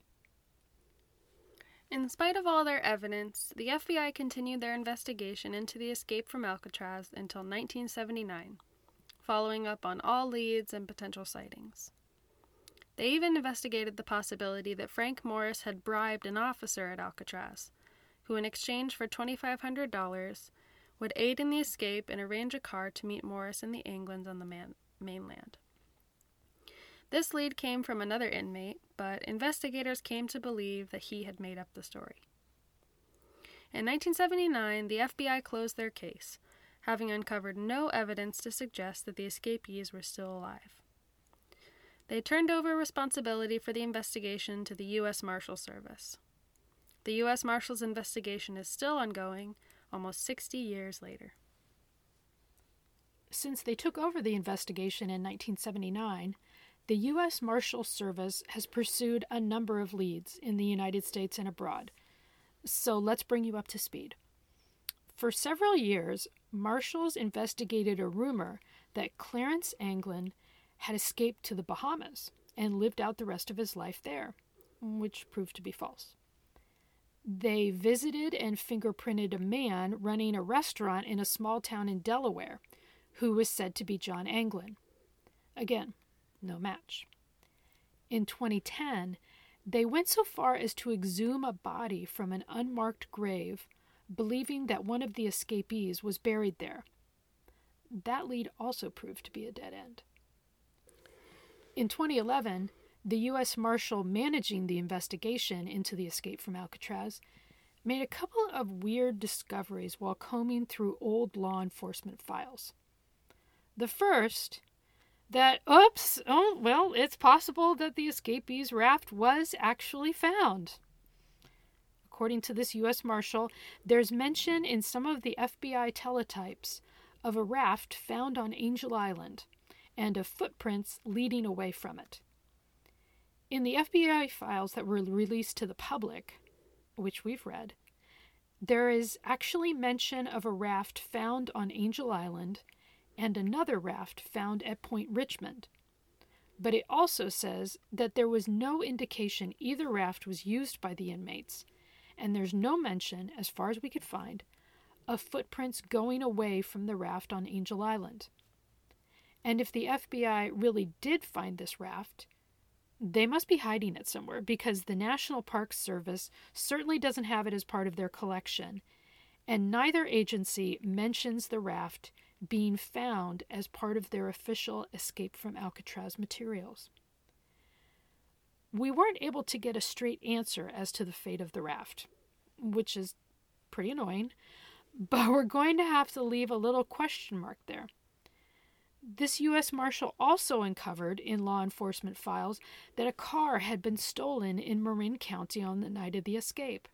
In spite of all their evidence, the FBI continued their investigation into the escape from Alcatraz until 1979, following up on all leads and potential sightings. They even investigated the possibility that Frank Morris had bribed an officer at Alcatraz, who, in exchange for $2,500, would aid in the escape and arrange a car to meet Morris in the Englands on the man- mainland. This lead came from another inmate, but investigators came to believe that he had made up the story. In 1979, the FBI closed their case, having uncovered no evidence to suggest that the escapees were still alive. They turned over responsibility for the investigation to the U.S. Marshal Service. The U.S. Marshal's investigation is still ongoing, almost 60 years later. Since they took over the investigation in 1979, the U.S. Marshal Service has pursued a number of leads in the United States and abroad. So let's bring you up to speed. For several years, marshals investigated a rumor that Clarence Anglin had escaped to the Bahamas and lived out the rest of his life there, which proved to be false. They visited and fingerprinted a man running a restaurant in a small town in Delaware who was said to be John Anglin. Again, no match. In 2010, they went so far as to exhume a body from an unmarked grave, believing that one of the escapees was buried there. That lead also proved to be a dead end. In 2011, the U.S. Marshal managing the investigation into the escape from Alcatraz made a couple of weird discoveries while combing through old law enforcement files. The first, that, oops, oh, well, it's possible that the escapees' raft was actually found. According to this U.S. Marshal, there's mention in some of the FBI teletypes of a raft found on Angel Island and of footprints leading away from it. In the FBI files that were released to the public, which we've read, there is actually mention of a raft found on Angel Island and another raft found at Point Richmond. But it also says that there was no indication either raft was used by the inmates, and there's no mention, as far as we could find, of footprints going away from the raft on Angel Island. And if the FBI really did find this raft, they must be hiding it somewhere because the National Park Service certainly doesn't have it as part of their collection, and neither agency mentions the raft being found as part of their official Escape from Alcatraz materials. We weren't able to get a straight answer as to the fate of the raft, which is pretty annoying, *laughs* but we're going to have to leave a little question mark there. This U.S. Marshal also uncovered in law enforcement files that a car had been stolen in Marin County on the night of the escape.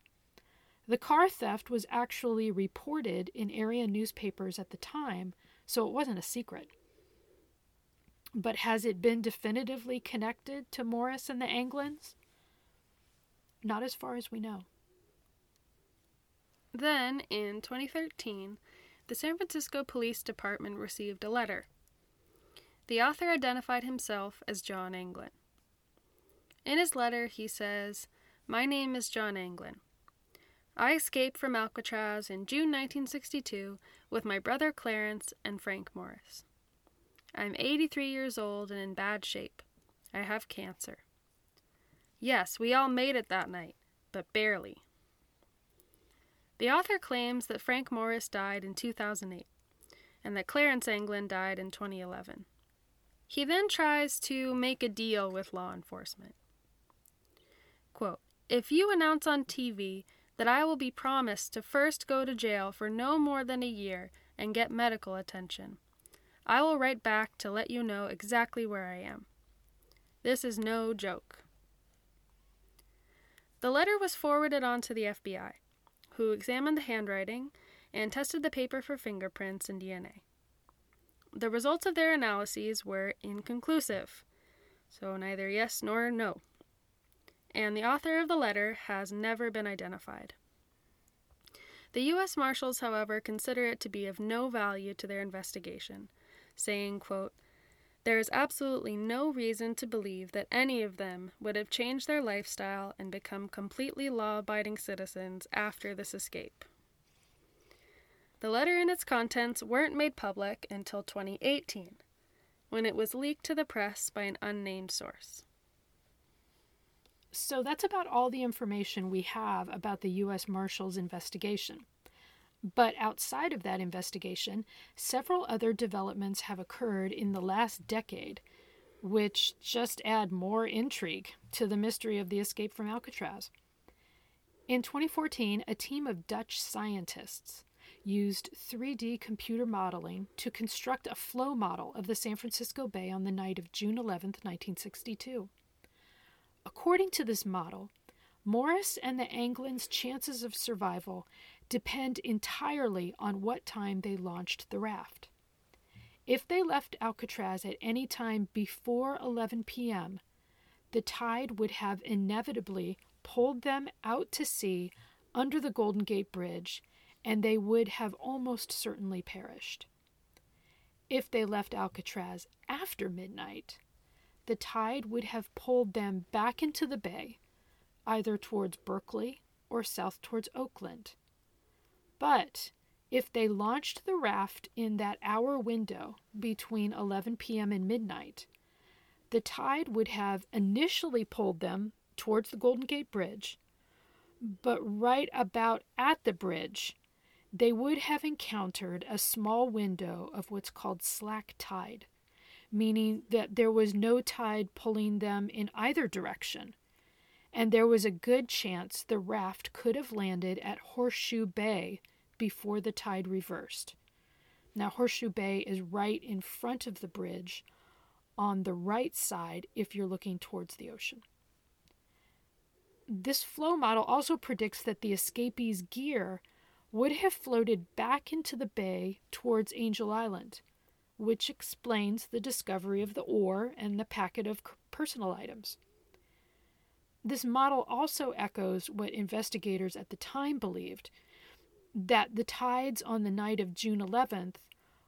The car theft was actually reported in area newspapers at the time, so it wasn't a secret. But has it been definitively connected to Morris and the Anglins? Not as far as we know. Then, in 2013, the San Francisco Police Department received a letter the author identified himself as John Anglin. In his letter, he says, My name is John Anglin. I escaped from Alcatraz in June 1962 with my brother Clarence and Frank Morris. I'm 83 years old and in bad shape. I have cancer. Yes, we all made it that night, but barely. The author claims that Frank Morris died in 2008 and that Clarence Anglin died in 2011. He then tries to make a deal with law enforcement. Quote, if you announce on TV that I will be promised to first go to jail for no more than a year and get medical attention, I will write back to let you know exactly where I am. This is no joke. The letter was forwarded on to the FBI, who examined the handwriting and tested the paper for fingerprints and DNA. The results of their analyses were inconclusive, so neither yes nor no. And the author of the letter has never been identified. The U.S. Marshals, however, consider it to be of no value to their investigation, saying, quote, there is absolutely no reason to believe that any of them would have changed their lifestyle and become completely law abiding citizens after this escape. The letter and its contents weren't made public until 2018, when it was leaked to the press by an unnamed source. So that's about all the information we have about the U.S. Marshal's investigation. But outside of that investigation, several other developments have occurred in the last decade, which just add more intrigue to the mystery of the escape from Alcatraz. In 2014, a team of Dutch scientists used 3D computer modeling to construct a flow model of the San Francisco Bay on the night of June 11, 1962. According to this model, Morris and the Anglins' chances of survival depend entirely on what time they launched the raft. If they left Alcatraz at any time before 11 p.m., the tide would have inevitably pulled them out to sea under the Golden Gate Bridge and they would have almost certainly perished. If they left Alcatraz after midnight, the tide would have pulled them back into the bay, either towards Berkeley or south towards Oakland. But if they launched the raft in that hour window between 11 p.m. and midnight, the tide would have initially pulled them towards the Golden Gate Bridge, but right about at the bridge, they would have encountered a small window of what's called slack tide, meaning that there was no tide pulling them in either direction, and there was a good chance the raft could have landed at Horseshoe Bay before the tide reversed. Now, Horseshoe Bay is right in front of the bridge on the right side if you're looking towards the ocean. This flow model also predicts that the escapees' gear would have floated back into the bay towards Angel Island, which explains the discovery of the oar and the packet of personal items. This model also echoes what investigators at the time believed that the tides on the night of June 11th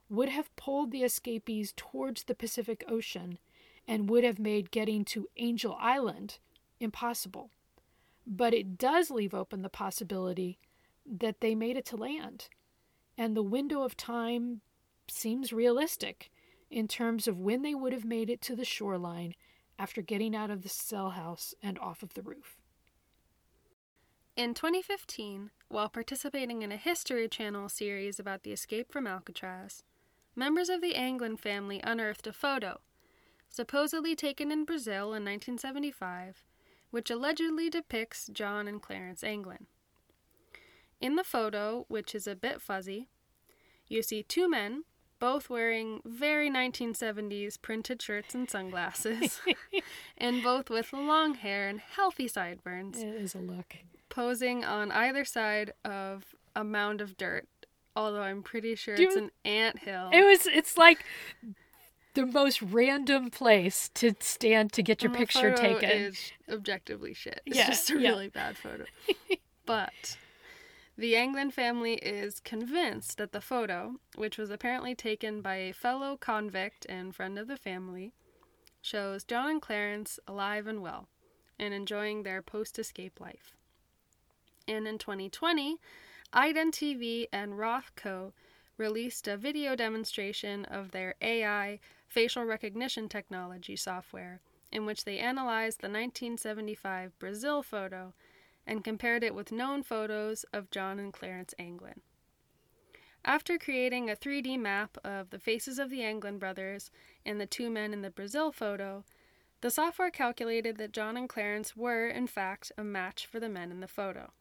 would have pulled the escapees towards the Pacific Ocean and would have made getting to Angel Island impossible. But it does leave open the possibility that they made it to land. And the window of time seems realistic in terms of when they would have made it to the shoreline after getting out of the cell house and off of the roof. In 2015, while participating in a History Channel series about the escape from Alcatraz, members of the Anglin family unearthed a photo, supposedly taken in Brazil in 1975, which allegedly depicts John and Clarence Anglin. In the photo, which is a bit fuzzy, you see two men, both wearing very 1970s printed shirts and sunglasses, *laughs* and both with long hair and healthy sideburns. It is a look. Posing on either side of a mound of dirt although I'm pretty sure Do it's an ant hill. It was it's like the most random place to stand to get your And picture photo taken. Is objectively shit. It's Yeah, just a yeah. really bad photo. *laughs* but the Anglin family is convinced that the photo, which was apparently taken by a fellow convict and friend of the family, shows John and Clarence alive and well and enjoying their post escape life. And in 2020, IDEN TV and Rothco released a video demonstration of their AI facial recognition technology software in which they analyzed the 1975 Brazil photo and compared it with known photos of John and Clarence Anglin. After creating a 3D map of the faces of the Anglin brothers and the two men in the Brazil photo, the software calculated that John and Clarence were, in fact, a match for the men in the photo.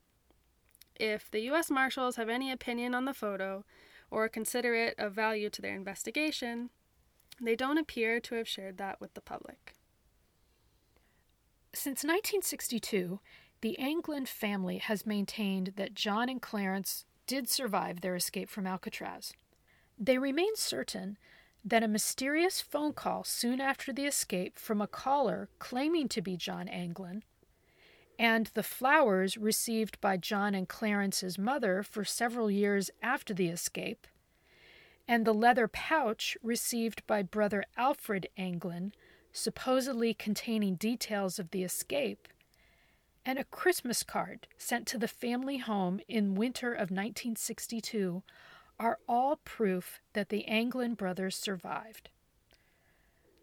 If the U.S. Marshals have any opinion on the photo or consider it of value to their investigation, they don't appear to have shared that with the public. Since 1962, the Anglin family has maintained that John and Clarence did survive their escape from Alcatraz. They remain certain that a mysterious phone call soon after the escape from a caller claiming to be John Anglin and the flowers received by John and Clarence's mother for several years after the escape, and the leather pouch received by brother Alfred Anglin, supposedly containing details of the escape, and a Christmas card sent to the family home in winter of 1962 are all proof that the Anglin brothers survived.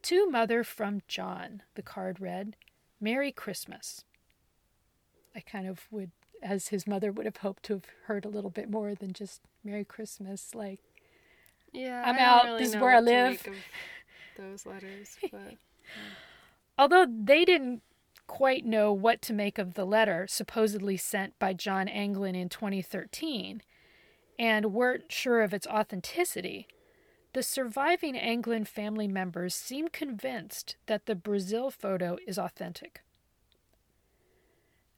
To Mother from John, the card read, Merry Christmas. I kind of would, as his mother would have hoped to have heard a little bit more than just Merry Christmas. Like, Yeah, I'm I out. Really This is where I live. those letters, but *laughs* although they didn't quite know what to make of the letter supposedly sent by John Anglin in 2013 and weren't sure of its authenticity, the surviving Anglin family members seem convinced that the Brazil photo is authentic.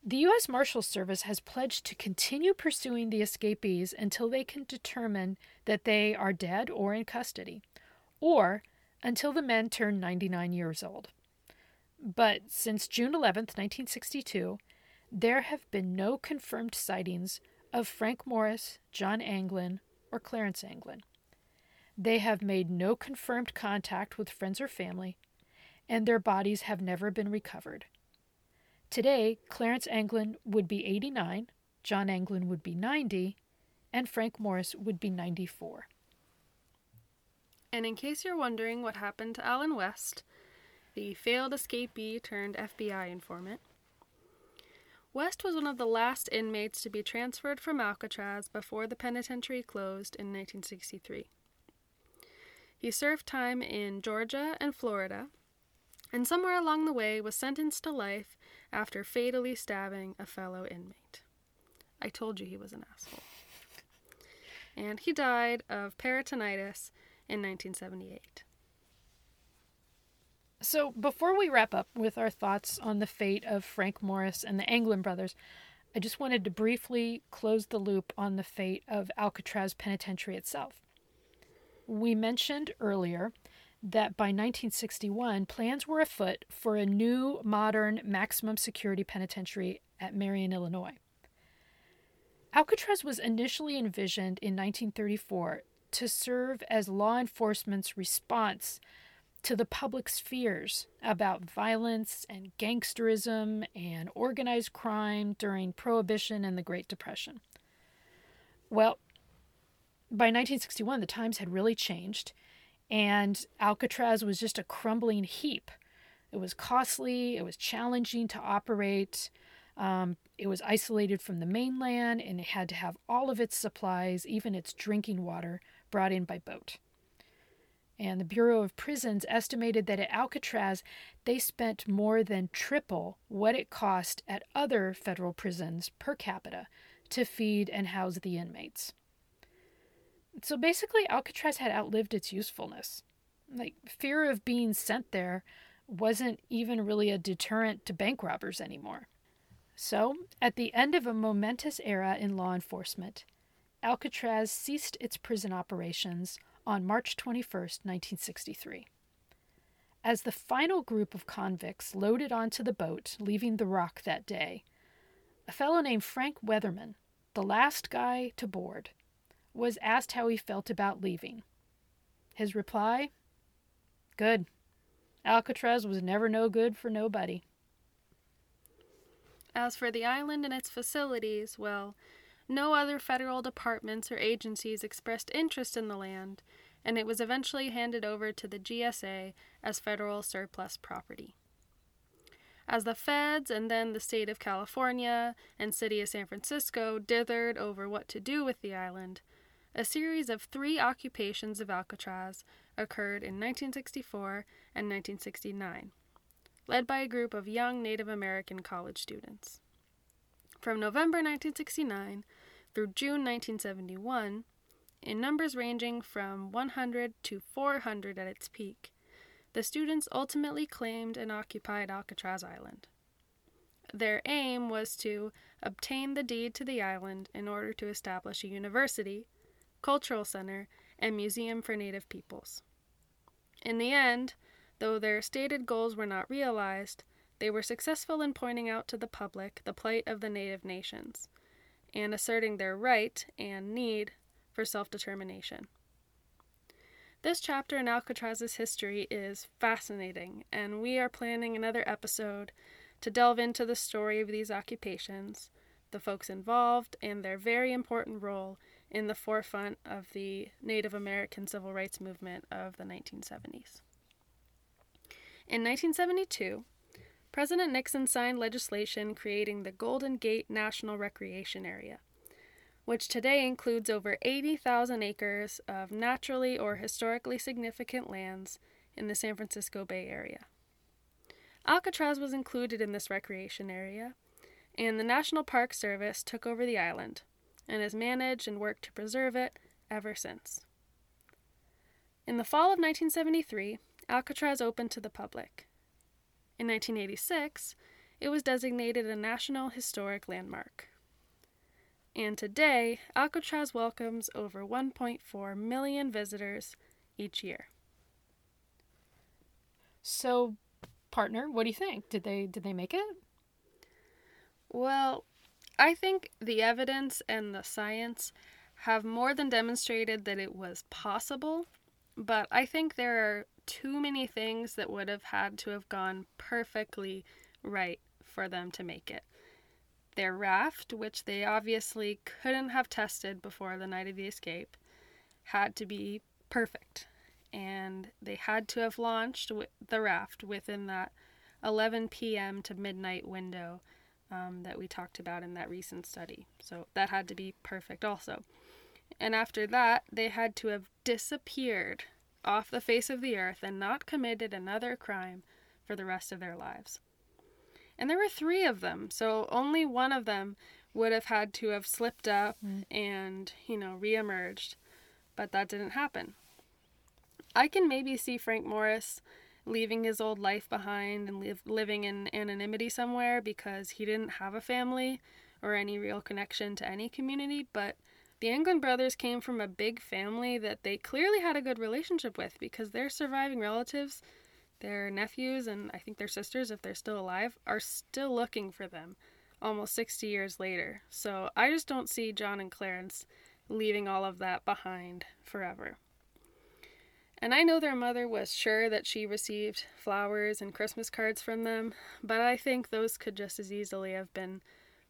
The U.S. Marshal Service has pledged to continue pursuing the escapees until they can determine that they are dead or in custody, or until the men turn 99 years old. But since June 11, 1962, there have been no confirmed sightings of Frank Morris, John Anglin, or Clarence Anglin. They have made no confirmed contact with friends or family, and their bodies have never been recovered. Today, Clarence Anglin would be 89, John Anglin would be 90, and Frank Morris would be 94. And in case you're wondering what happened to Allen West, the failed escapee turned FBI informant, West was one of the last inmates to be transferred from Alcatraz before the penitentiary closed in 1963. He served time in Georgia and Florida, and somewhere along the way was sentenced to life after fatally stabbing a fellow inmate. I told you he was an asshole. And he died of peritonitis in 1978. So, before we wrap up with our thoughts on the fate of Frank Morris and the Anglin brothers, I just wanted to briefly close the loop on the fate of Alcatraz Penitentiary itself. We mentioned earlier that by 1961, plans were afoot for a new, modern, maximum security penitentiary at Marion, Illinois. Alcatraz was initially envisioned in 1934 to serve as law enforcement's response to the public's fears about violence and gangsterism and organized crime during Prohibition and the Great Depression. Well, by 1961, the times had really changed, and Alcatraz was just a crumbling heap. It was costly, it was challenging to operate, um, it was isolated from the mainland, and it had to have all of its supplies, even its drinking water, brought in by boat. And the Bureau of Prisons estimated that at Alcatraz, they spent more than triple what it cost at other federal prisons per capita to feed and house the inmates. So basically, Alcatraz had outlived its usefulness. Like, fear of being sent there wasn't even really a deterrent to bank robbers anymore. So, at the end of a momentous era in law enforcement, Alcatraz ceased its prison operations on March 21, 1963. As the final group of convicts loaded onto the boat leaving the rock that day, a fellow named Frank Weatherman, the last guy to board, was asked how he felt about leaving. His reply Good. Alcatraz was never no good for nobody. As for the island and its facilities, well, no other federal departments or agencies expressed interest in the land, and it was eventually handed over to the GSA as federal surplus property. As the feds and then the state of California and city of San Francisco dithered over what to do with the island, a series of three occupations of Alcatraz occurred in 1964 and 1969, led by a group of young Native American college students. From November 1969 through June 1971, in numbers ranging from 100 to 400 at its peak, the students ultimately claimed and occupied Alcatraz Island. Their aim was to obtain the deed to the island in order to establish a university, cultural center, and museum for Native peoples. In the end, though their stated goals were not realized, they were successful in pointing out to the public the plight of the Native nations and asserting their right and need for self determination. This chapter in Alcatraz's history is fascinating, and we are planning another episode to delve into the story of these occupations, the folks involved, and their very important role in the forefront of the Native American civil rights movement of the 1970s. In 1972, President Nixon signed legislation creating the Golden Gate National Recreation Area, which today includes over 80,000 acres of naturally or historically significant lands in the San Francisco Bay Area. Alcatraz was included in this recreation area, and the National Park Service took over the island and has managed and worked to preserve it ever since. In the fall of 1973, Alcatraz opened to the public. In 1986, it was designated a National Historic Landmark. And today, Alcatraz welcomes over 1.4 million visitors each year. So, partner, what do you think? Did they did they make it? Well, I think the evidence and the science have more than demonstrated that it was possible, but I think there are too many things that would have had to have gone perfectly right for them to make it. Their raft, which they obviously couldn't have tested before the night of the escape, had to be perfect. And they had to have launched the raft within that 11 p.m. to midnight window um, that we talked about in that recent study. So that had to be perfect also. And after that, they had to have disappeared off the face of the earth and not committed another crime for the rest of their lives. And there were three of them, so only one of them would have had to have slipped up mm. and, you know, reemerged. But that didn't happen. I can maybe see Frank Morris leaving his old life behind and live, living in anonymity somewhere because he didn't have a family or any real connection to any community, but the Anglin brothers came from a big family that they clearly had a good relationship with because their surviving relatives, their nephews, and I think their sisters, if they're still alive, are still looking for them almost 60 years later. So I just don't see John and Clarence leaving all of that behind forever. And I know their mother was sure that she received flowers and Christmas cards from them, but I think those could just as easily have been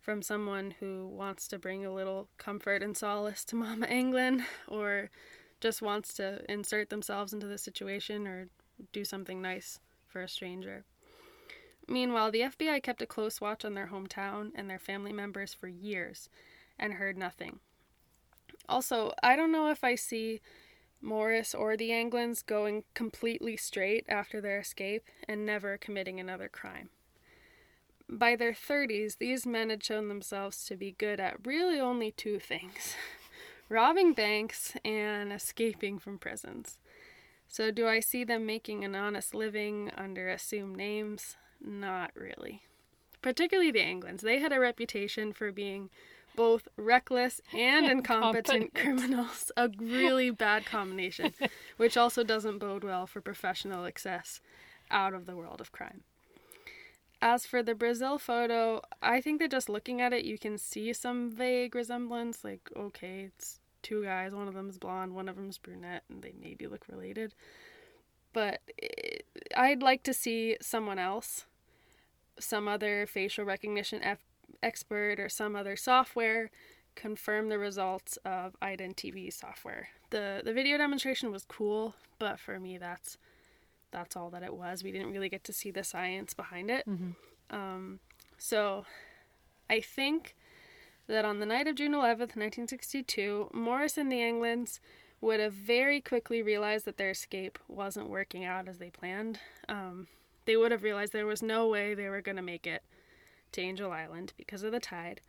from someone who wants to bring a little comfort and solace to *laughs* Mama Anglin or just wants to insert themselves into the situation or do something nice for a stranger. Meanwhile, the FBI kept a close watch on their hometown and their family members for years and heard nothing. Also, I don't know if I see Morris or the Anglins going completely straight after their escape and never committing another crime. By their 30s, these men had shown themselves to be good at really only two things *laughs* robbing banks and escaping from prisons. So, do I see them making an honest living under assumed names? Not really. Particularly the Anglins. They had a reputation for being both reckless and *laughs* incompetent criminals. A really bad combination, *laughs* which also doesn't bode well for professional success out of the world of crime. As for the Brazil photo, I think that just looking at it, you can see some vague resemblance. Like, okay, it's two guys, one of them's blonde, one of them's brunette, and they maybe look related. But it, I'd like to see someone else, some other facial recognition F- expert, or some other software confirm the results of IdenTV software. The the video demonstration was cool, but for me that's that's all that it was. We didn't really get to see the science behind it. Mm-hmm. Um, so I think that on the night of June 11th, 1962, Morris and the Anglins would have very quickly realized that their escape wasn't working out as they planned. Um, they would have realized there was no way they were going to make it to Angel Island because of the tide.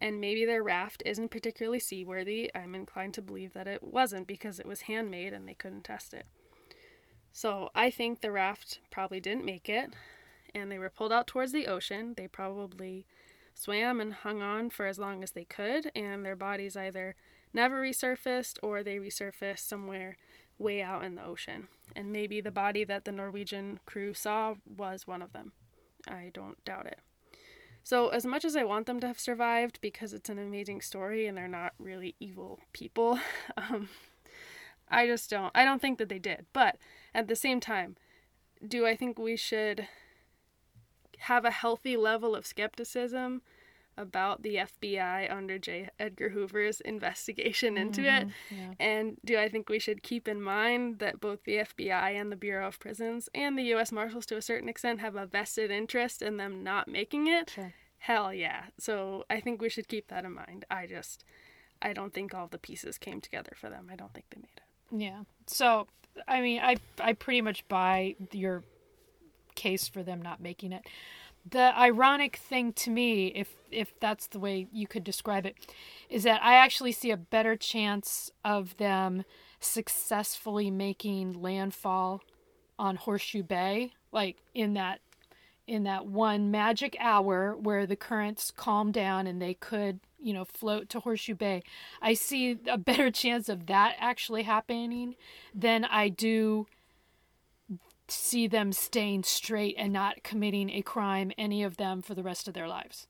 And maybe their raft isn't particularly seaworthy. I'm inclined to believe that it wasn't because it was handmade and they couldn't test it. So I think the raft probably didn't make it, and they were pulled out towards the ocean. They probably swam and hung on for as long as they could, and their bodies either never resurfaced or they resurfaced somewhere way out in the ocean. And maybe the body that the Norwegian crew saw was one of them. I don't doubt it. So, as much as I want them to have survived because it's an amazing story and they're not really evil people, *laughs* um, I just don't. I don't think that they did. But at the same time, do I think we should have a healthy level of skepticism about the FBI under J. Edgar Hoover's investigation into mm-hmm, it? Yeah. And do I think we should keep in mind that both the FBI and the Bureau of Prisons and the U.S. Marshals, to a certain extent, have a vested interest in them not making it? Sure. Hell yeah. So I think we should keep that in mind. I just, I don't think all the pieces came together for them. I don't think they made it. Yeah. So, I mean, I I pretty much buy your case for them not making it. The ironic thing to me, if if that's the way you could describe it, is that I actually see a better chance of them successfully making landfall on Horseshoe Bay, like in that in that one magic hour where the currents calm down and they could you know, float to Horseshoe Bay, I see a better *laughs* chance of that actually happening than I do see them staying straight and not committing a crime, any of them, for the rest of their lives.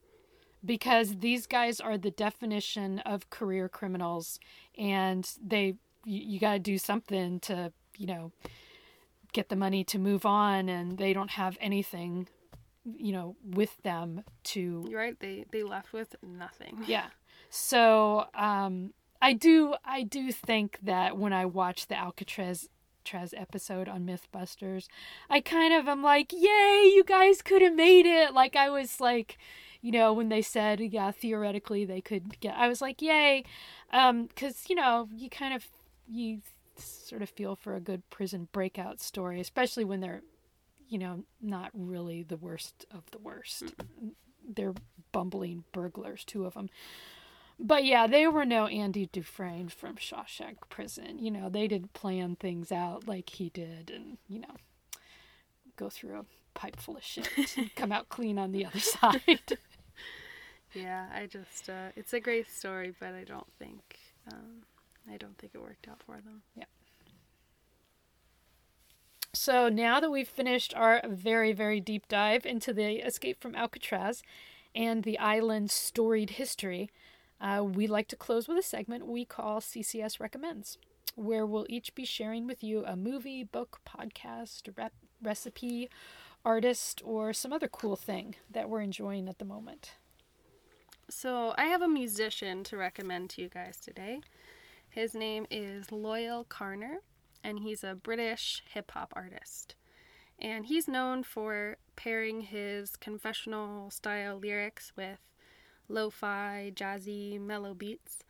Because these guys are the definition of career criminals, and they, you, you got to do something to, you know, get the money to move on, and they don't have anything you know with them to You're right they they left with nothing. Yeah. So um i do i do think that when i watch the alcatraz episode on mythbusters i kind of am like yay you guys could have made it. Like i was like you know when they said yeah theoretically they could get i was like yay. Um because you know you kind of you sort of feel for a good prison breakout story, especially when they're, you know, not really the worst of the worst. Mm-hmm. They're bumbling burglars, two of them. But yeah, they were no Andy Dufresne from Shawshank Prison. You know, they didn't plan things out like he did and, you know, go through a pipe full of shit and *laughs* come out clean on the other side. *laughs* yeah, I just, uh, it's a great story, but I don't think, um, I don't think it worked out for them. Yeah. So now that we've finished our very, very deep dive into the escape from Alcatraz and the island's storied history, uh, we like to close with a segment we call CCS Recommends, where we'll each be sharing with you a movie, book, podcast, rep- recipe, artist, or some other cool thing that we're enjoying at the moment. So, I have a musician to recommend to you guys today. His name is Loyle Carner, and he's a British hip hop artist. And he's known for pairing his confessional style lyrics with lo fi, jazzy, mellow beats,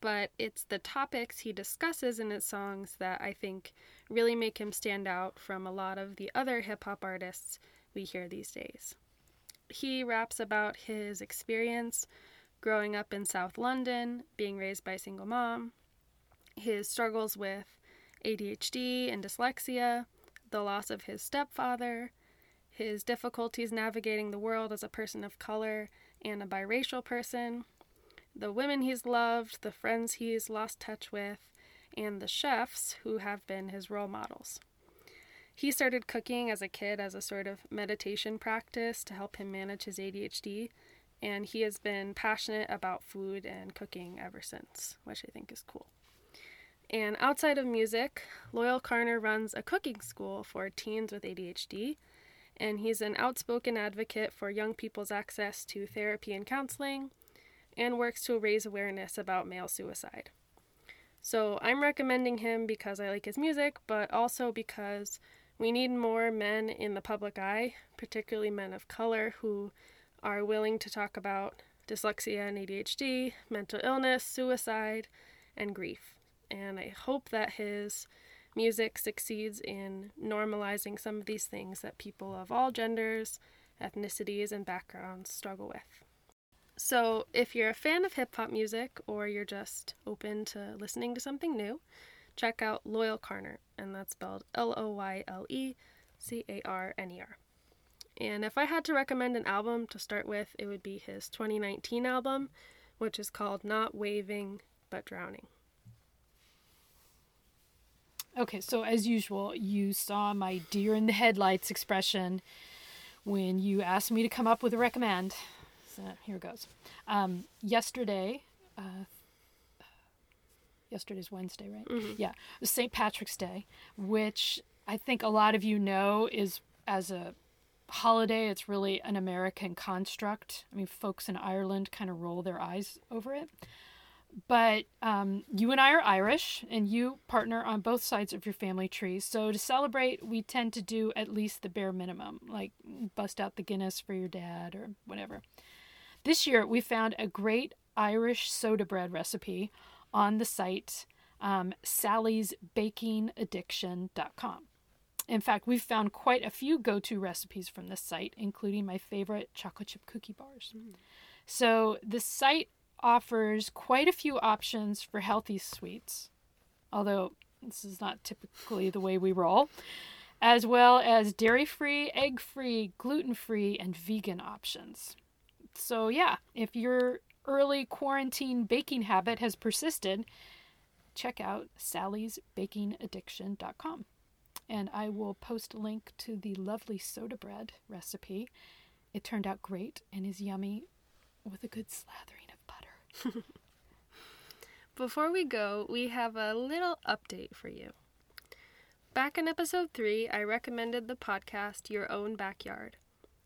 but it's the topics he discusses in his songs that I think really make him stand out from a lot of the other hip hop artists we hear these days. He raps about his experience growing up in South London, being raised by a single mom, his struggles with ADHD and dyslexia, the loss of his stepfather, his difficulties navigating the world as a person of color, and a biracial person, the women he's loved, the friends he's lost touch with, and the chefs who have been his role models. He started cooking as a kid as a sort of meditation practice to help him manage his ADHD, and he has been passionate about food and cooking ever since, which I think is cool. And outside of music, Loyle Carner runs a cooking school for teens with ADHD and he's an outspoken advocate for young people's access to therapy and counseling and works to raise awareness about male suicide. So I'm recommending him because I like his music, but also because we need more men in the public eye, particularly men of color who are willing to talk about dyslexia and ADHD, mental illness, suicide, and grief. And I hope that his music succeeds in normalizing some of these things that people of all genders, ethnicities, and backgrounds struggle with. So, if you're a fan of hip hop music or you're just open to listening to something new, check out Loyle Carner, and that's spelled L O Y L E C A R N E R. And if I had to recommend an album to start with, it would be his 2019 album, which is called Not Waving But Drowning. Okay, so as usual, you saw my deer in the headlights expression when you asked me to come up with a recommend. So here goes. Um, yesterday, uh, yesterday's Wednesday, right? Mm-hmm. Yeah, St. Patrick's Day, which I think a lot of you know is as a holiday, it's really an American construct. I mean, folks in Ireland kind of roll their eyes over it. But um, you and I are Irish, and you partner on both sides of your family tree. So to celebrate, we tend to do at least the bare minimum, like bust out the Guinness for your dad or whatever. This year, we found a great Irish soda bread recipe on the site um, sallysbakingaddiction.com. In fact, we've found quite a few go to recipes from this site, including my favorite chocolate chip cookie bars. Mm. So, the site offers quite a few options for healthy sweets, although this is not typically the way we roll, as well as dairy free, egg free, gluten free, and vegan options. So, yeah, if your early quarantine baking habit has persisted, check out sallysbakingaddiction.com. And I will post a link to the lovely soda bread recipe. It turned out great and is yummy with a good slathering *laughs* Before we go, we have a little update for you. Back in episode 3, I recommended the podcast Your Own Backyard,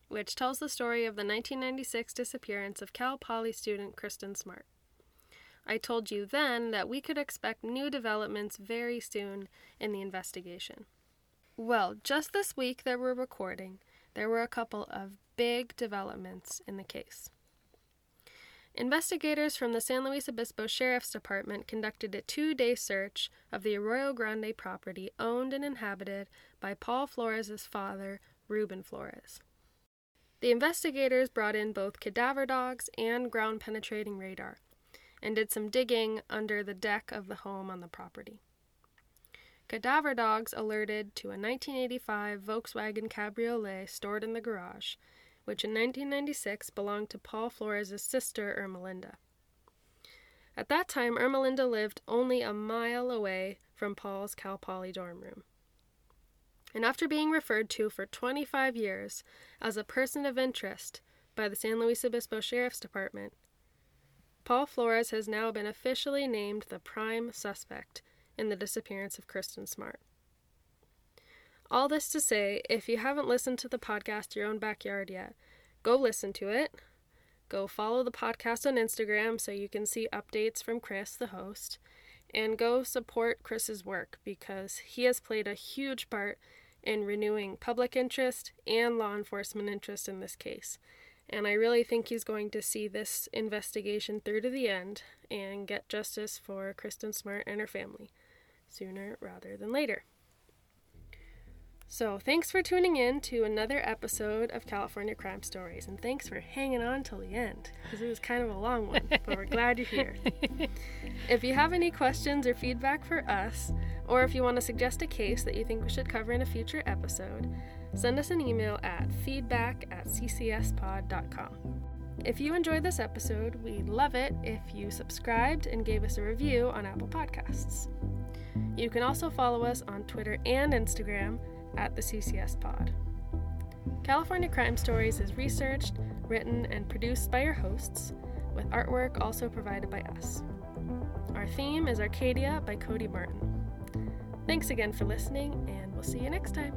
which tells the story of the 1996 disappearance of Cal Poly student Kristin Smart. I told you then that we could expect new developments very soon in the investigation. Well, just this week that we're recording, there were a couple of big developments in the case. Investigators from the San Luis Obispo Sheriff's Department conducted a two day search of the Arroyo Grande property owned and inhabited by Paul Flores' father, Ruben Flores. The investigators brought in both cadaver dogs and ground penetrating radar and did some digging under the deck of the home on the property. Cadaver dogs alerted to a 1985 Volkswagen Cabriolet stored in the garage which in 1996 belonged to Paul Flores' sister, Ermelinda. At that time, Ermelinda lived only a mile away from Paul's Cal Poly dorm room. And after being referred to for 25 years as a person of interest by the San Luis Obispo Sheriff's Department, Paul Flores has now been officially named the prime suspect in the disappearance of Kristin Smart. All this to say, if you haven't listened to the podcast Your Own Backyard yet, go listen to it. Go follow the podcast on Instagram so you can see updates from Chris, the host. And go support Chris's work because he has played a huge part in renewing public interest and law enforcement interest in this case. And I really think he's going to see this investigation through to the end and get justice for Kristin Smart and her family sooner rather than later. So, thanks for tuning in to another episode of California Crime Stories, and thanks for hanging on till the end because it was kind of a long one, but we're glad you're here. *laughs* If you have any questions or feedback for us, or if you want to suggest a case that you think we should cover in a future episode, send us an email at feedback at ccspod.com. If you enjoyed this episode, we'd love it if you subscribed and gave us a review on Apple Podcasts. You can also follow us on Twitter and Instagram at the CCS Pod. California Crime Stories is researched, written, and produced by your hosts, with artwork also provided by us. Our theme is Arcadia by Cody Martin. Thanks again for listening, and we'll see you next time.